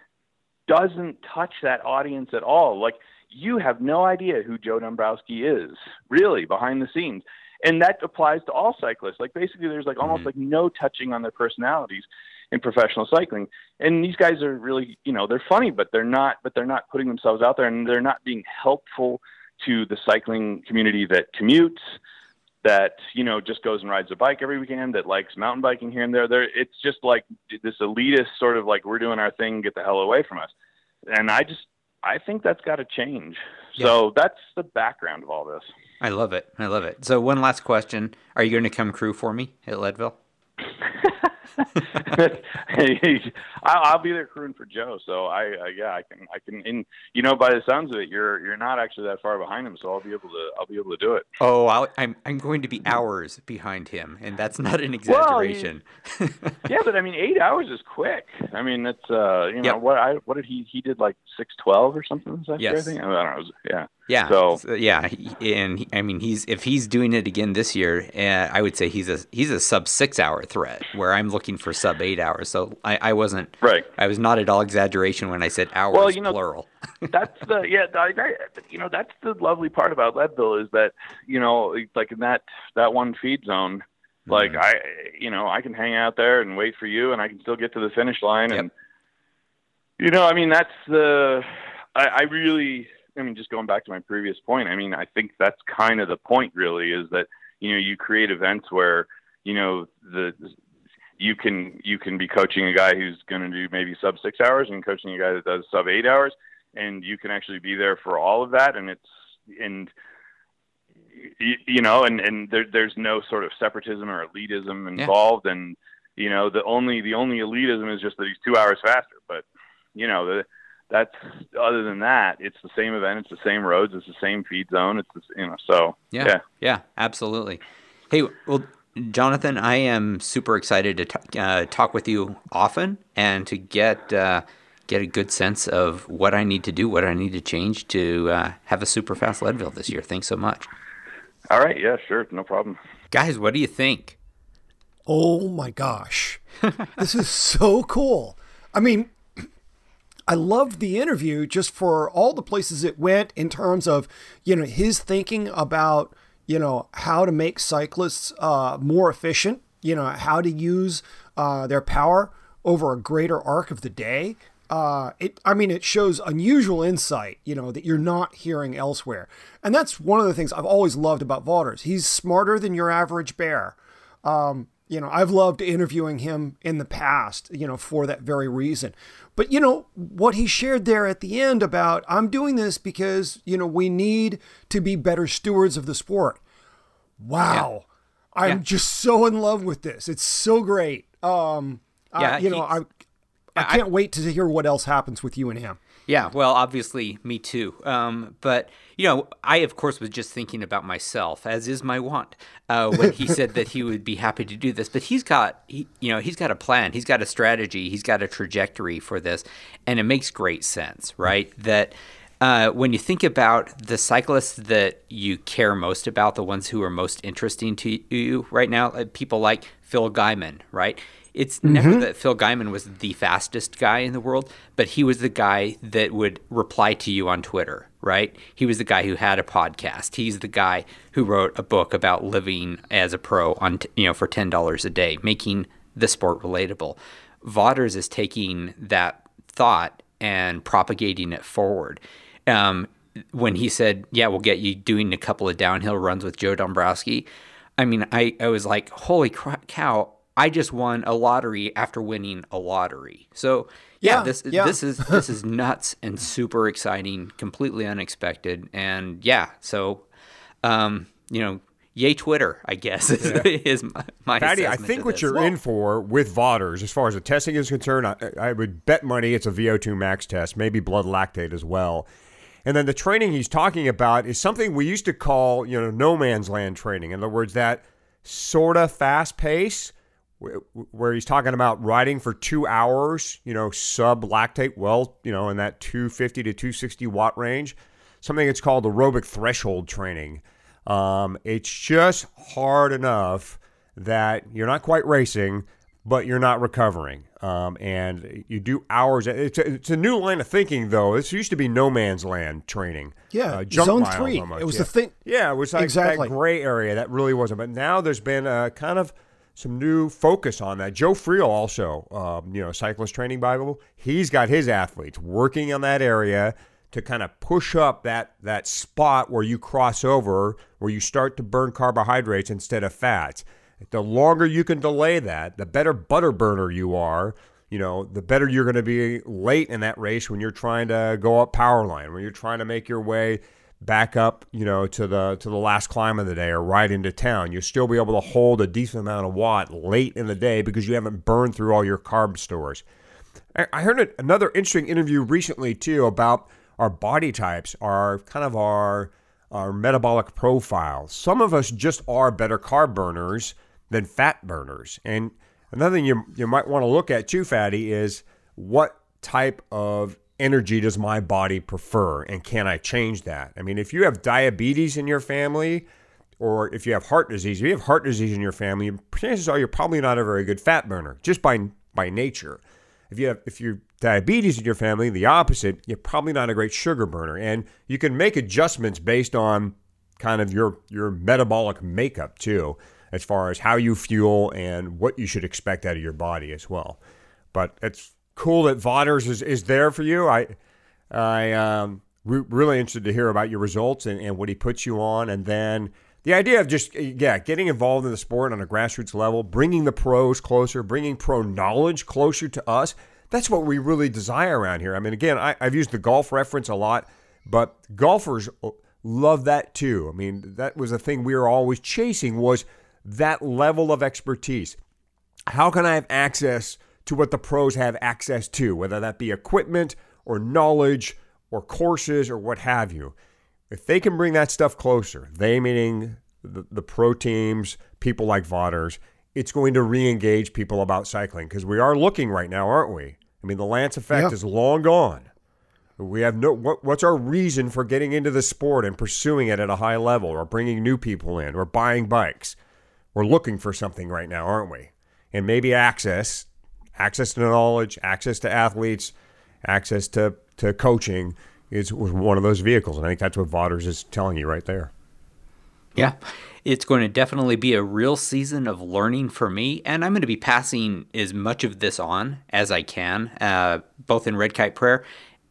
doesn't touch that audience at all. Like you have no idea who Joe Dombrowski is really behind the scenes. And that applies to all cyclists. Like basically there's like almost mm-hmm. like no touching on their personalities in professional cycling. And these guys are really, you know, they're funny, but they're not but they're not putting themselves out there and they're not being helpful to the cycling community that commutes, that, you know, just goes and rides a bike every weekend, that likes mountain biking here and there. There it's just like this elitist sort of like we're doing our thing, get the hell away from us. And I just I think that's got to change. Yeah. So that's the background of all this. I love it. I love it. So one last question: Are you going to come crew for me at Leadville? I'll be there crewing for Joe. So I, uh, yeah, I can, I can. And you know, by the sounds of it, you're you're not actually that far behind him, so I'll be able to, I'll be able to do it. Oh, i am I'm, I'm going to be hours behind him, and that's not an exaggeration. Well, yeah, but I mean, eight hours is quick. I mean, that's uh, you know, yep. what I, what did he, he did like six twelve or something. Yes. Year, I think. I don't know. Was, yeah. Yeah. So, so yeah, and he, I mean, he's if he's doing it again this year, uh, I would say he's a he's a sub six hour threat where I'm looking for sub eight hours. So I, I wasn't right. I was not at all exaggeration when I said hours well, you know, plural. that's the yeah, I, you know, that's the lovely part about Leadville is that you know, like in that that one feed zone, like mm-hmm. I, you know, I can hang out there and wait for you, and I can still get to the finish line, yep. and you know, I mean, that's the I, I really I mean, just going back to my previous point, I mean, I think that's kind of the point, really, is that you know you create events where you know the you can you can be coaching a guy who's going to do maybe sub six hours and coaching a guy that does sub eight hours, and you can actually be there for all of that, and it's and you, you know, and and there, there's no sort of separatism or elitism involved, yeah. and you know, the only the only elitism is just that he's two hours faster, but you know the that's other than that, it's the same event, it's the same roads, it's the same feed zone, it's the, you know so yeah yeah, yeah absolutely. Hey, well, Jonathan, I am super excited to t- uh, talk with you often and to get uh, get a good sense of what I need to do, what I need to change to uh, have a super fast Leadville this year. Thanks so much. All right, yeah, sure, no problem. Guys, what do you think? Oh my gosh, this is so cool. I mean, I loved the interview just for all the places it went in terms of, you know, his thinking about, you know, how to make cyclists uh, more efficient, you know, how to use uh, their power over a greater arc of the day. Uh, it, I mean, it shows unusual insight, you know, that you're not hearing elsewhere. And that's one of the things I've always loved about Vaughters. He's smarter than your average bear. Um, you know, I've loved interviewing him in the past, you know, for that very reason. But, you know, what he shared there at the end about, I'm doing this because, you know, we need to be better stewards of the sport. Wow. Yeah. I'm yeah. just so in love with this. It's so great. Um, yeah, you know, I, I can't I, wait to hear what else happens with you and him. Yeah, well, obviously, me too. Um, but you know, I of course was just thinking about myself, as is my wont, uh, when he said that he would be happy to do this. But he's got, he, you know, he's got a plan, he's got a strategy, he's got a trajectory for this, and it makes great sense, right? That. Uh, when you think about the cyclists that you care most about, the ones who are most interesting to you right now, uh, people like Phil Gaimon, right? It's mm-hmm. never that Phil Gaimon was the fastest guy in the world, but he was the guy that would reply to you on Twitter, right? He was the guy who had a podcast. He's the guy who wrote a book about living as a pro on you know for ten dollars a day, making the sport relatable. Vaughters is taking that thought and propagating it forward. Um, when he said, "Yeah, we'll get you doing a couple of downhill runs with Joe Dombrowski," I mean, I, I was like, "Holy cow!" I just won a lottery after winning a lottery. So yeah, yeah this yeah. this is this is nuts and super exciting, completely unexpected, and yeah. So, um, you know, yay Twitter, I guess is, yeah. is my, my Patty, I think what you're well, in for with Vaughters, as far as the testing is concerned, I, I would bet money it's a VO2 max test, maybe blood lactate as well. And then the training he's talking about is something we used to call, you know, no man's land training. In other words, that sort of fast pace where he's talking about riding for two hours, you know, sub lactate, well, you know, in that 250 to 260 watt range, something that's called aerobic threshold training. Um, it's just hard enough that you're not quite racing, but you're not recovering. Um, and you do hours. It's a, it's a new line of thinking, though. This used to be no man's land training. Yeah, uh, zone three. Almost. It was yeah. the thing. Yeah, it was like exactly. that gray area that really wasn't. But now there's been a kind of some new focus on that. Joe Friel also, um, you know, cyclist training Bible. He's got his athletes working on that area to kind of push up that that spot where you cross over, where you start to burn carbohydrates instead of fats. The longer you can delay that, the better butter burner you are. You know, the better you're going to be late in that race when you're trying to go up power line, when you're trying to make your way back up, you know, to the to the last climb of the day or right into town. You'll still be able to hold a decent amount of watt late in the day because you haven't burned through all your carb stores. I heard another interesting interview recently too about our body types, our kind of our our metabolic profiles. Some of us just are better carb burners than fat burners. And another thing you you might want to look at too, fatty, is what type of energy does my body prefer and can I change that? I mean, if you have diabetes in your family or if you have heart disease, if you have heart disease in your family, chances are you're probably not a very good fat burner just by by nature. If you have if you diabetes in your family, the opposite, you're probably not a great sugar burner. And you can make adjustments based on kind of your your metabolic makeup too, as far as how you fuel and what you should expect out of your body as well. But it's cool that Vaughters is, is there for you. I I um re- really interested to hear about your results and, and what he puts you on, and then the idea of just yeah getting involved in the sport on a grassroots level bringing the pros closer bringing pro knowledge closer to us. That's what we really desire around here. I mean again I, have used the golf reference a lot but golfers love that too. I mean that was the thing we were always chasing was that level of expertise. How can i have access to what the pros have access to whether that be equipment or knowledge or courses or what have you if they can bring that stuff closer, they meaning the, the pro teams, people like Vaughters, it's going to re-engage people about cycling because we are looking right now, aren't we? I mean, the Lance effect yeah. is long gone. We have no. What, what's our reason for getting into the sport and pursuing it at a high level, or bringing new people in, or buying bikes? We're looking for something right now, aren't we? And maybe access, access to knowledge, access to athletes, access to to coaching is one of those vehicles. And I think that's what Vaughters is telling you right there. Yeah. It's going to definitely be a real season of learning for me, and I'm going to be passing as much of this on as I can, uh, both in Red Kite Prayer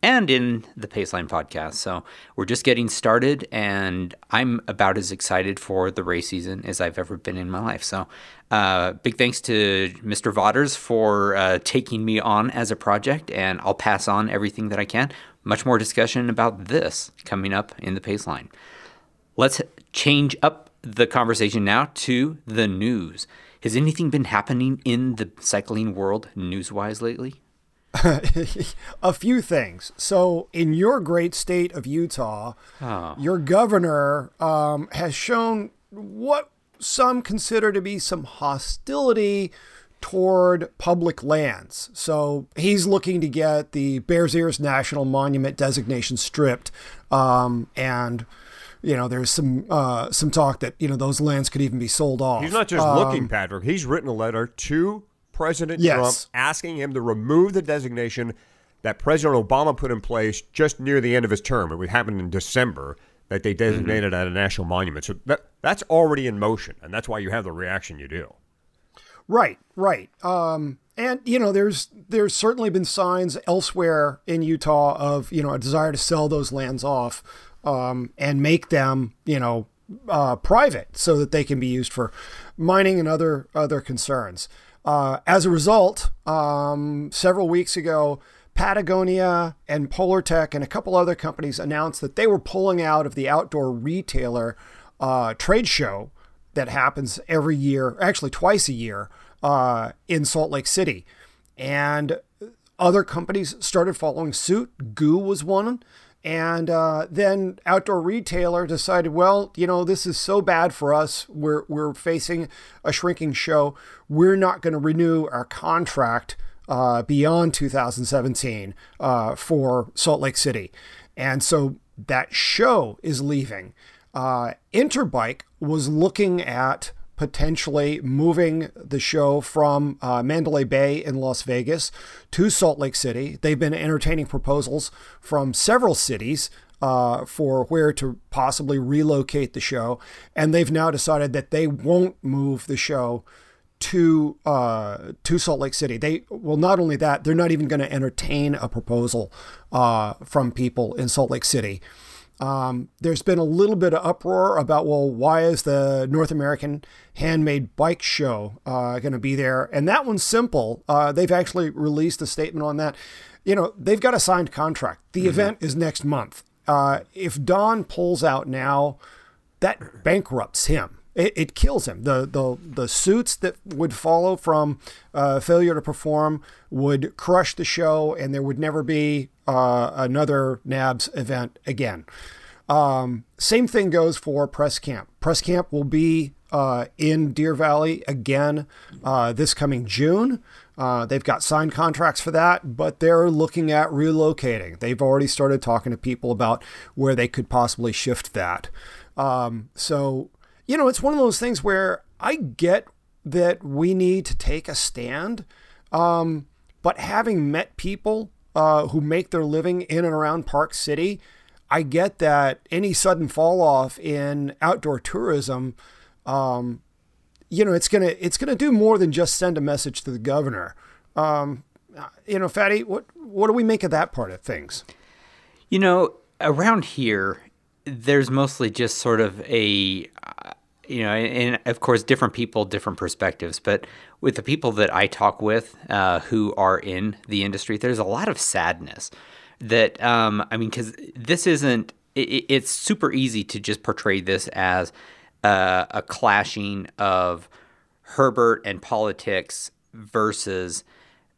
and in the Paceline podcast. So we're just getting started, and I'm about as excited for the race season as I've ever been in my life. So, uh, big thanks to Mr. Vaughters for uh, taking me on as a project, and I'll pass on everything that I can. Much more discussion about this coming up in the Paceline. Let's change up the conversation now to the news. Has anything been happening in the cycling world news wise lately? a few things. So, in your great state of Utah, oh. your governor um, has shown what some consider to be some hostility toward public lands. So he's looking to get the Bears Ears National Monument designation stripped, um, and you know there's some uh, some talk that you know those lands could even be sold off. He's not just um, looking, Patrick. He's written a letter to President yes. Trump asking him to remove the designation that President Obama put in place just near the end of his term. It would happen in December that they designated mm-hmm. a national monument. So that that's already in motion, and that's why you have the reaction you do. Right, right. Um, and you know, there's there's certainly been signs elsewhere in Utah of you know a desire to sell those lands off um, and make them you know uh, private so that they can be used for mining and other other concerns. Uh, as a result, um, several weeks ago, Patagonia and Polartec and a couple other companies announced that they were pulling out of the outdoor retailer uh, trade show that happens every year, actually twice a year, uh, in Salt Lake City. And other companies started following suit. GU was one. And uh, then outdoor retailer decided, well, you know, this is so bad for us. We're we're facing a shrinking show. We're not going to renew our contract uh, beyond 2017 uh, for Salt Lake City, and so that show is leaving. Uh, Interbike was looking at potentially moving the show from uh, Mandalay Bay in Las Vegas to Salt Lake City. They've been entertaining proposals from several cities uh, for where to possibly relocate the show, and they've now decided that they won't move the show to uh, to Salt Lake City. They well, not only that, they're not even going to entertain a proposal uh, from people in Salt Lake City. Um, there's been a little bit of uproar about, well, why is the North American Handmade Bike Show uh, going to be there? And that one's simple. Uh, they've actually released a statement on that. You know, they've got a signed contract. The mm-hmm. event is next month. Uh, if Don pulls out now, that bankrupts him. It, it, kills him. The, the the suits that would follow from uh, failure to perform would crush the show, and there would never be uh, another NABS event again. Um, same thing goes for Press Camp. Press Camp will be uh, in Deer Valley again uh, this coming June. Uh, they've got signed contracts for that, but they're looking at relocating. They've already started talking to people about where they could possibly shift that. Um, so, you know, it's one of those things where I get that we need to take a stand. Um, but having met people uh, who make their living in and around Park City, I get that any sudden fall off in outdoor tourism, um, you know, it's gonna it's gonna do more than just send a message to the governor. Um, you know, Fatty, what what do we make of that part of things? You know, around here, there's mostly just sort of a you know, and of course, different people, different perspectives. But with the people that I talk with uh, who are in the industry, there's a lot of sadness. That um, I mean, because this isn't. It, it's super easy to just portray this as uh, a clashing of Herbert and politics versus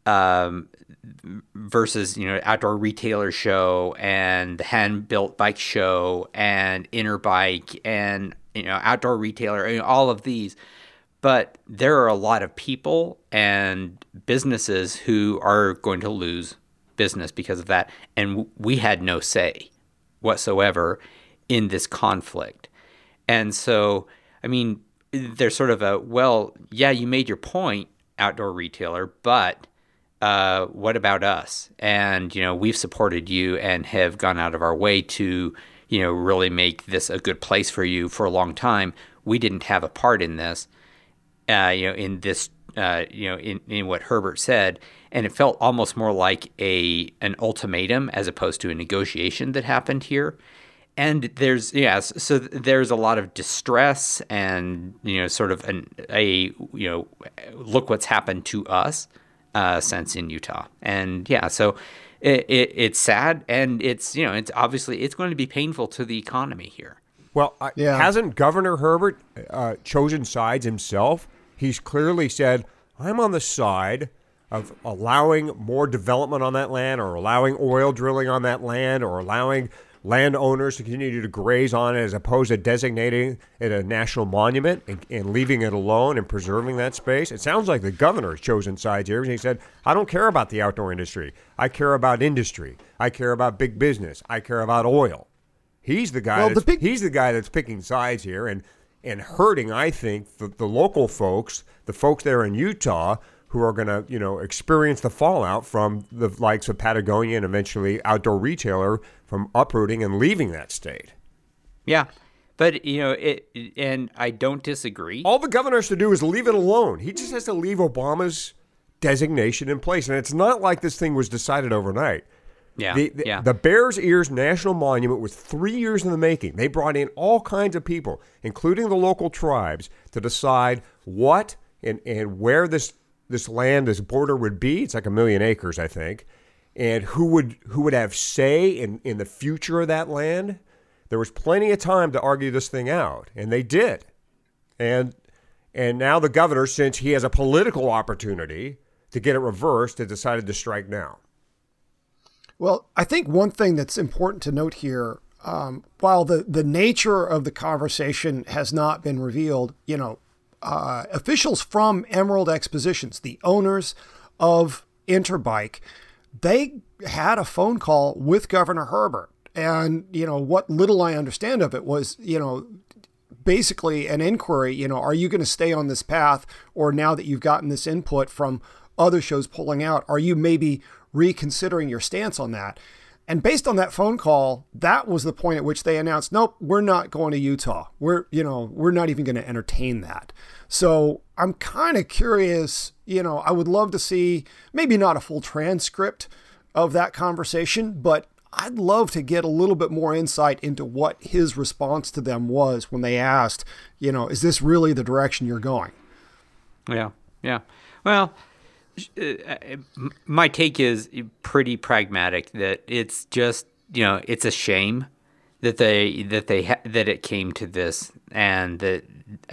um, versus you know outdoor retailer show and the hand built bike show and Interbike and you know, outdoor retailer, all of these. But there are a lot of people and businesses who are going to lose business because of that. And we had no say whatsoever in this conflict. And so, I mean, there's sort of a, well, yeah, you made your point, outdoor retailer, but uh, what about us? And, you know, we've supported you and have gone out of our way to, you know, really make this a good place for you for a long time. We didn't have a part in this, uh, you know, in this, uh, you know, in, in what Herbert said, and it felt almost more like a an ultimatum as opposed to a negotiation that happened here. And there's yes, so there's a lot of distress and you know, sort of an a you know, look what's happened to us uh, in Utah, and yeah, so it, it, it's sad and it's you know it's obviously it's going to be painful to the economy here. Well, yeah. hasn't Governor Herbert uh, chosen sides himself? He's clearly said, "I'm on the side." Of allowing more development on that land, or allowing oil drilling on that land, or allowing landowners to continue to graze on it as opposed to designating it a national monument and, and, leaving it alone and preserving that space. It sounds like the governor has chosen sides here. He said, I don't care about the outdoor industry. I care about industry. I care about big business. I care about oil. He's the guy. Well, the big- he's the guy that's picking sides here and and hurting. I think the, the local folks, the folks there in Utah, who are going to, you know, experience the fallout from the likes of Patagonia and eventually outdoor retailer from uprooting and leaving that state. Yeah. But you know, it and I don't disagree. All the governor has to do is leave it alone. He just has to leave Obama's designation in place, and it's not like this thing was decided overnight. Yeah, the, the, yeah. the Bears Ears National Monument was three years in the making. They brought in all kinds of people, including the local tribes, to decide what and, and where this this land, this border would be. It's like a million acres, I think and who would who would have say in, in the future of that land. There was plenty of time to argue this thing out, and they did. And and now the governor, since he has a political opportunity to get it reversed, has decided to strike now. Well, I think one thing that's important to note here, um, while the, the nature of the conversation has not been revealed, you know, uh, officials from Emerald Expositions, the owners of Interbike, they had a phone call with Governor Herbert. And, you know, what little I understand of it was, you know, basically an inquiry, you know, are you going to stay on this path? Or now that you've gotten this input from other shows pulling out, are you maybe reconsidering your stance on that? And based on that phone call, that was the point at which they announced, nope, we're not going to Utah. We're, you know, we're not even going to entertain that. So I'm kind of curious, you know, I would love to see maybe not a full transcript of that conversation, but I'd love to get a little bit more insight into what his response to them was when they asked, you know, is this really the direction you're going? Yeah, yeah. Well, my take is pretty pragmatic that it's just you know it's a shame that they that they ha- that it came to this and that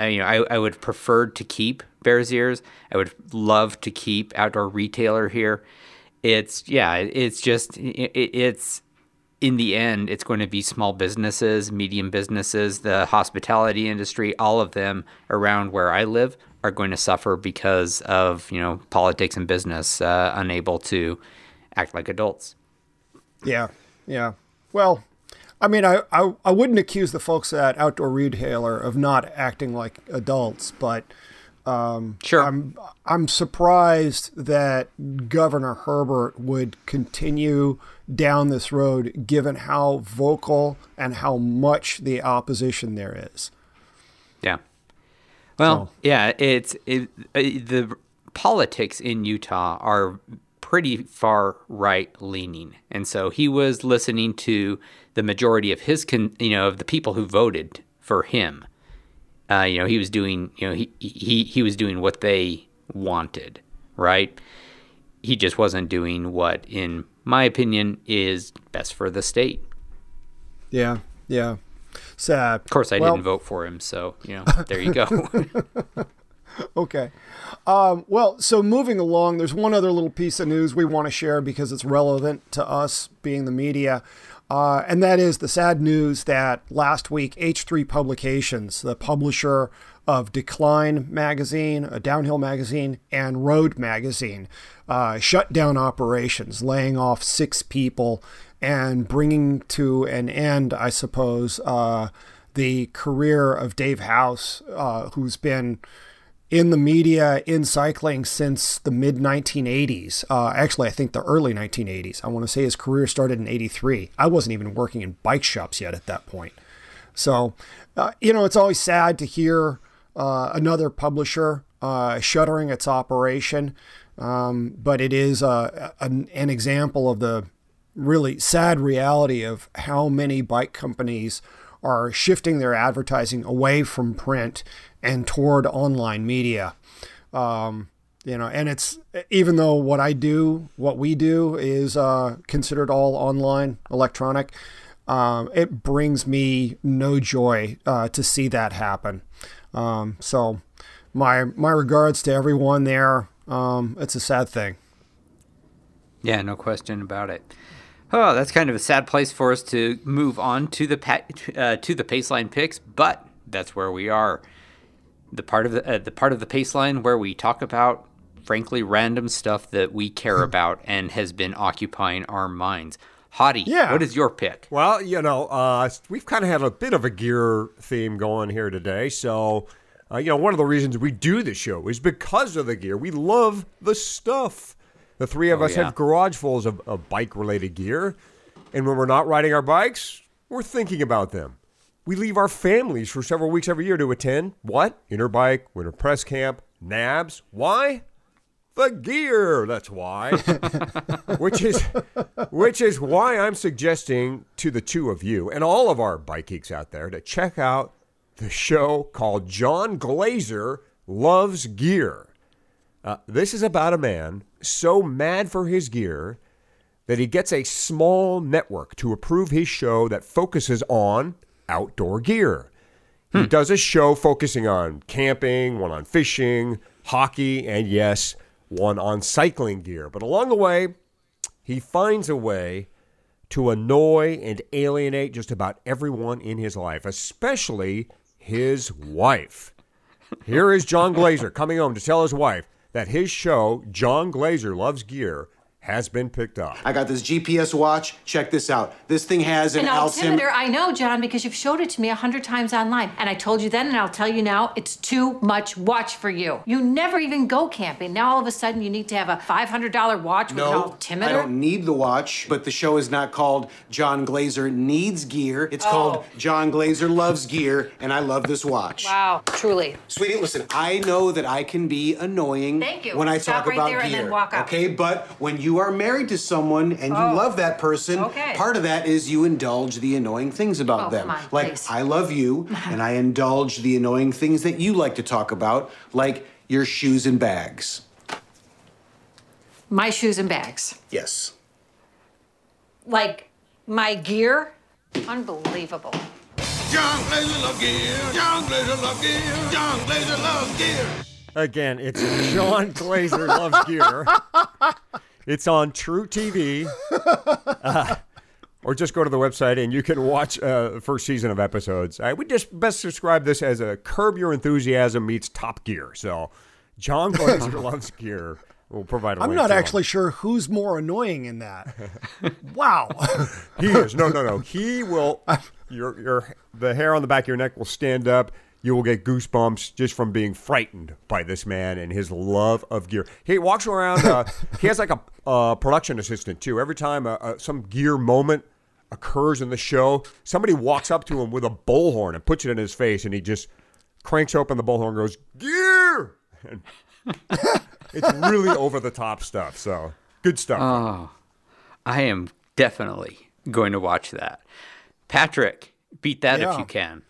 uh, you know I, I would prefer to keep Bears Ears. I would love to keep Outdoor Retailer here. It's yeah, it's just it, it's in the end, it's going to be small businesses, medium businesses, the hospitality industry, all of them around where I live are going to suffer because of you know politics and business uh, unable to act like adults. Yeah, yeah. Well, I mean, I, I I wouldn't accuse the folks at Outdoor Retailer of not acting like adults, but um, sure, I'm I'm surprised that Governor Herbert would continue down this road, given how vocal and how much the opposition there is. Yeah. Well, so. yeah, it's it, uh, the politics in Utah are pretty far right leaning, and so he was listening to the majority of his, con, you know, of the people who voted for him. Uh, you know, he was doing, you know, he he he was doing what they wanted, right? He just wasn't doing what, in my opinion, is best for the state. Yeah, yeah. Sad. Of course, I well, didn't vote for him, so you know, there you go. okay. Um, well, so moving along, there's one other little piece of news we want to share because it's relevant to us being the media. Uh, and that is the sad news that last week H3 Publications, the publisher of Decline magazine, a downhill magazine, and Road magazine, uh, shut down operations, laying off six people and bringing to an end, I suppose, uh, the career of Dave House, uh, who's been in the media in cycling since the mid 1980s. Uh, actually, I think the early 1980s. I want to say his career started in 83. I wasn't even working in bike shops yet at that point. So, uh, you know, it's always sad to hear uh, another publisher uh, shuttering its operation. Um, but it is uh, an, an example of the really sad reality of how many bike companies are shifting their advertising away from print and toward online media. Um, you know, and it's even though what I do, what we do, is uh, considered all online, electronic. Um, it brings me no joy uh, to see that happen. Um, so, my my regards to everyone there. Um, it's a sad thing. Yeah, no question about it. Oh, that's kind of a sad place for us to move on to the pa- uh, to the paceline picks, but that's where we are. The part of the uh, the part of the paceline where we talk about frankly random stuff that we care about and has been occupying our minds. Hottie, yeah. what is your pick? Well, you know, uh, we've kind of had a bit of a gear theme going here today. So, uh, you know, one of the reasons we do the show is because of the gear. We love the stuff. The three of oh, us yeah. have garage fulls of, of bike related gear. And when we're not riding our bikes, we're thinking about them. We leave our families for several weeks every year to attend what? Interbike, Winter Press Camp, NABS. Why? The gear. That's why. which is which is why I'm suggesting to the two of you and all of our bike geeks out there to check out the show called Jon Glaser Loves Gear. Uh, this is about a man so mad for his gear that he gets a small network to approve his show that focuses on outdoor gear. Hmm. He does a show focusing on camping, one on fishing, hockey, and yes, one on cycling gear. But along the way, he finds a way to annoy and alienate just about everyone in his life, especially his wife. Here is Jon Glaser coming home to tell his wife that his show, Jon Glaser Loves Gear, has been picked up. I got this GPS watch. Check this out. This thing has an, An altimeter, altimeter. I know, John, because you've showed it to me a hundred times online. And I told you then, and I'll tell you now, it's too much watch for you. You never even go camping. Now all of a sudden you need to have a $500 watch with an No, altimeter? I don't need the watch, but the show is not called Jon Glaser Needs Gear. It's Oh. called Jon Glaser Loves Gear, and I love this watch. Wow, truly. Sweetie, listen, I know that I can be annoying Thank you. when I Stop talk right about there gear. and then walk out. Okay, but when you are married to someone and you Oh. love that person, Okay. part of that is you indulge the annoying things about Oh, them. come on, like please. I love you and I indulge the annoying things that you like to talk about, like your shoes and bags. My shoes and bags. Yes. Like my gear? Unbelievable. Jon Glaser love gear. Jon Glaser love gear. Jon Glaser loves gear. Again, it's Jon Glaser Loves Gear. It's on truTV. Uh, or just go to the website and you can watch uh, the first season of episodes. I would just best describe this as a Curb Your Enthusiasm meets Top Gear. So, Jon Glaser Loves Gear We'll provide a I'm not to him. actually sure who's more annoying in that. wow. He is. No, no, no. He will. Your your the hair on the back of your neck will stand up. You will get goosebumps just from being frightened by this man and his love of gear. He walks around. Uh, he has like a uh, production assistant too. Every time uh, uh, some gear moment occurs in the show, somebody walks up to him with a bullhorn and puts it in his face, and he just cranks open the bullhorn and goes gear. And it's really over the top stuff. So good stuff. I am definitely going to watch that. Patrick, beat that Yeah. if you can.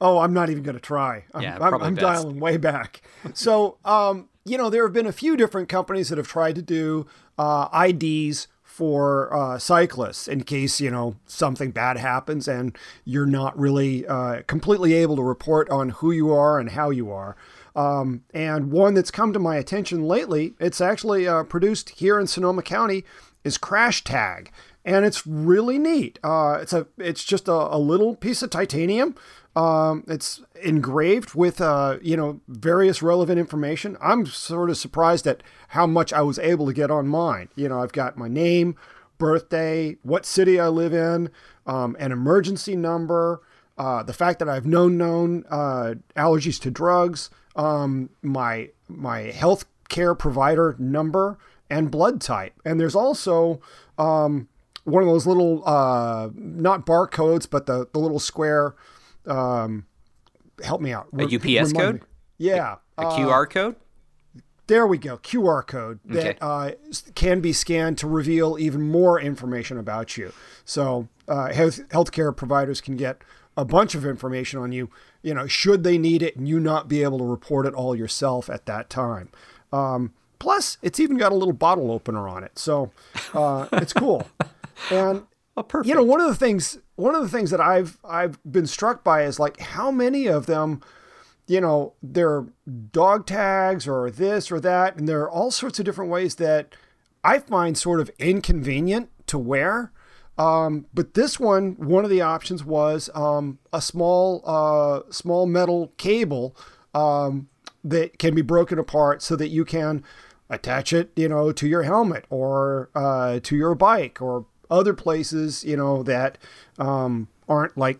Oh, I'm not even going to try. I'm, Yeah, I'm, I'm dialing way back. So, um, you know, there have been a few different companies that have tried to do uh, IDs for uh, cyclists in case, you know, something bad happens and you're not really uh, completely able to report on who you are and how you are. Um, and one that's come to my attention lately, it's actually uh, produced here in Sonoma County, is Crash Tag. And it's really neat. Uh, it's a, it's just a, a little piece of titanium um, it's engraved with, uh, you know, various relevant information. I'm sort of surprised at how much I was able to get on mine. You know, I've got my name, birthday, what city I live in, um, an emergency number, uh, the fact that I've known known uh, allergies to drugs, um, my my health care provider number, and blood type. And there's also um, one of those little, uh, not barcodes, but the the little square um, help me out. A UPS code? me. Yeah. A uh, QR code? there we go. QR code that Okay. uh, can be scanned to reveal even more information about you. So uh, health healthcare providers can get a bunch of information on you. You know, should they need it, and you not be able to report it all yourself at that time. Um, plus, it's even got a little bottle opener on it, so uh, it's cool. And Oh, perfect. you know, one of the things one of the things that I've I've been struck by is like how many of them, you know, they're dog tags or this or that, and there are all sorts of different ways that I find sort of inconvenient to wear. Um, but this one, one of the options was um, a small uh, small metal cable um, that can be broken apart so that you can attach it, you know, to your helmet or uh, to your bike or other places, you know, that um, aren't like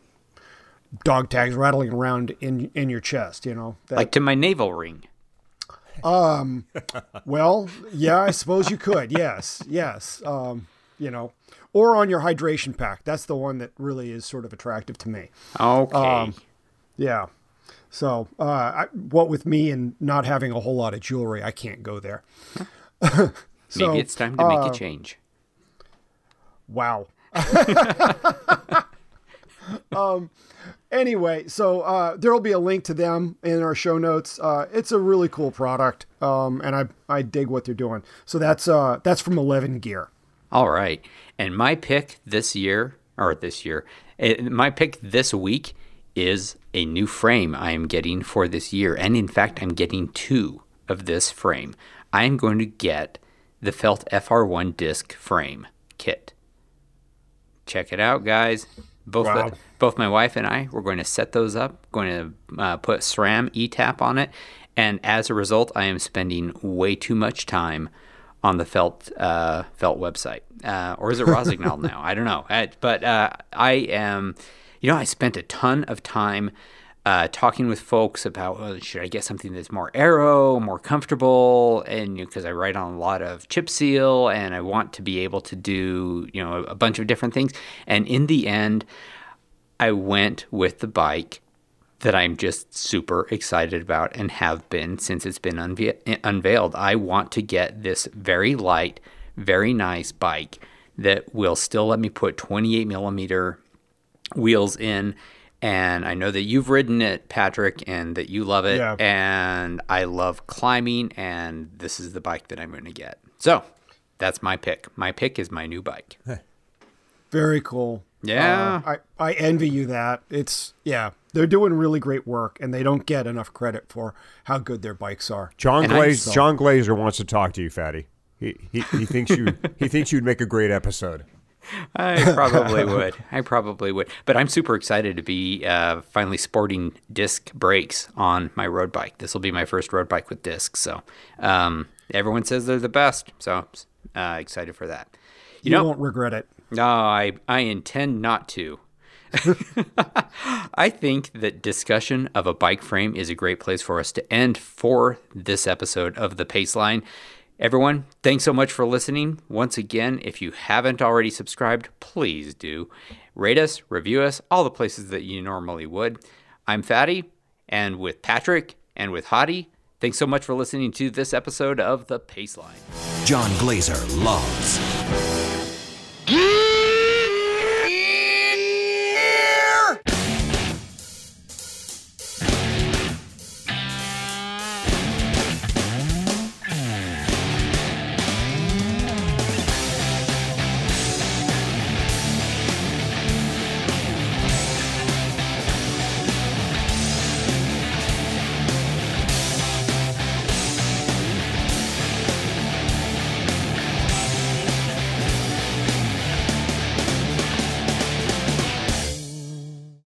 dog tags rattling around in in your chest, you know. That, like to my navel ring. Um well, yeah, I suppose you could. Yes, yes. Um, you know, or on your hydration pack. That's the one that really is sort of attractive to me. Okay. Um, Yeah. So, uh, I, what with me and not having a whole lot of jewelry, I can't go there. Maybe it's time to make uh, a change. Wow. um, anyway, so uh, there will be a link to them in our show notes. Uh, it's a really cool product, um, and I I dig what they're doing. So that's uh, that's from Eleven Gear. All right. And my pick this year, or this year, eh, my pick this week is a new frame I am getting for this year. And in fact, I'm getting two of this frame. I am going to get the Felt FR1 disc frame kit. Check it out, guys. Both Wow. the, both my wife and I we're going to set those up. Going to uh, put SRAM ETAP on it, and as a result, I am spending way too much time on the Felt uh, Felt website, uh, or is it Rossignol now? I don't know. Uh, but uh, I am, you know, I spent a ton of time uh, talking with folks about well, should I get something that's more aero, more comfortable, and because I write on a lot of chip seal and I want to be able to do you know a bunch of different things. And in the end, I went with the bike that I'm just super excited about and have been since it's been unve- unveiled. I want to get this very light, very nice bike that will still let me put 28 millimeter wheels in. And I know that you've ridden it, Patrick, and that you love it. Yeah. And I love climbing, and this is the bike that I'm going to get. So that's my pick. My pick is my new bike. Very cool. Yeah. Uh, I, I envy you that. It's, yeah, they're doing really great work and they don't get enough credit for how good their bikes are. John Glaze, saw- Jon Glaser wants to talk to you, Fatty. He, he, he thinks you he thinks you'd make a great episode. I probably would. I probably would. But I'm super excited to be uh, finally sporting disc brakes on my road bike. This will be my first road bike with discs. So um, everyone says they're the best. So uh, excited for that. You, You, know, won't regret it. no, I I intend not to. I think that discussion of a bike frame is a great place for us to end for this episode of the Paceline. Everyone, thanks so much for listening. Once again, if you haven't already subscribed, please do. Rate us, review us, all the places that you normally would. I'm Fatty, and with Patrick and with Hottie, thanks so much for listening to this episode of the Paceline. Jon Glaser loves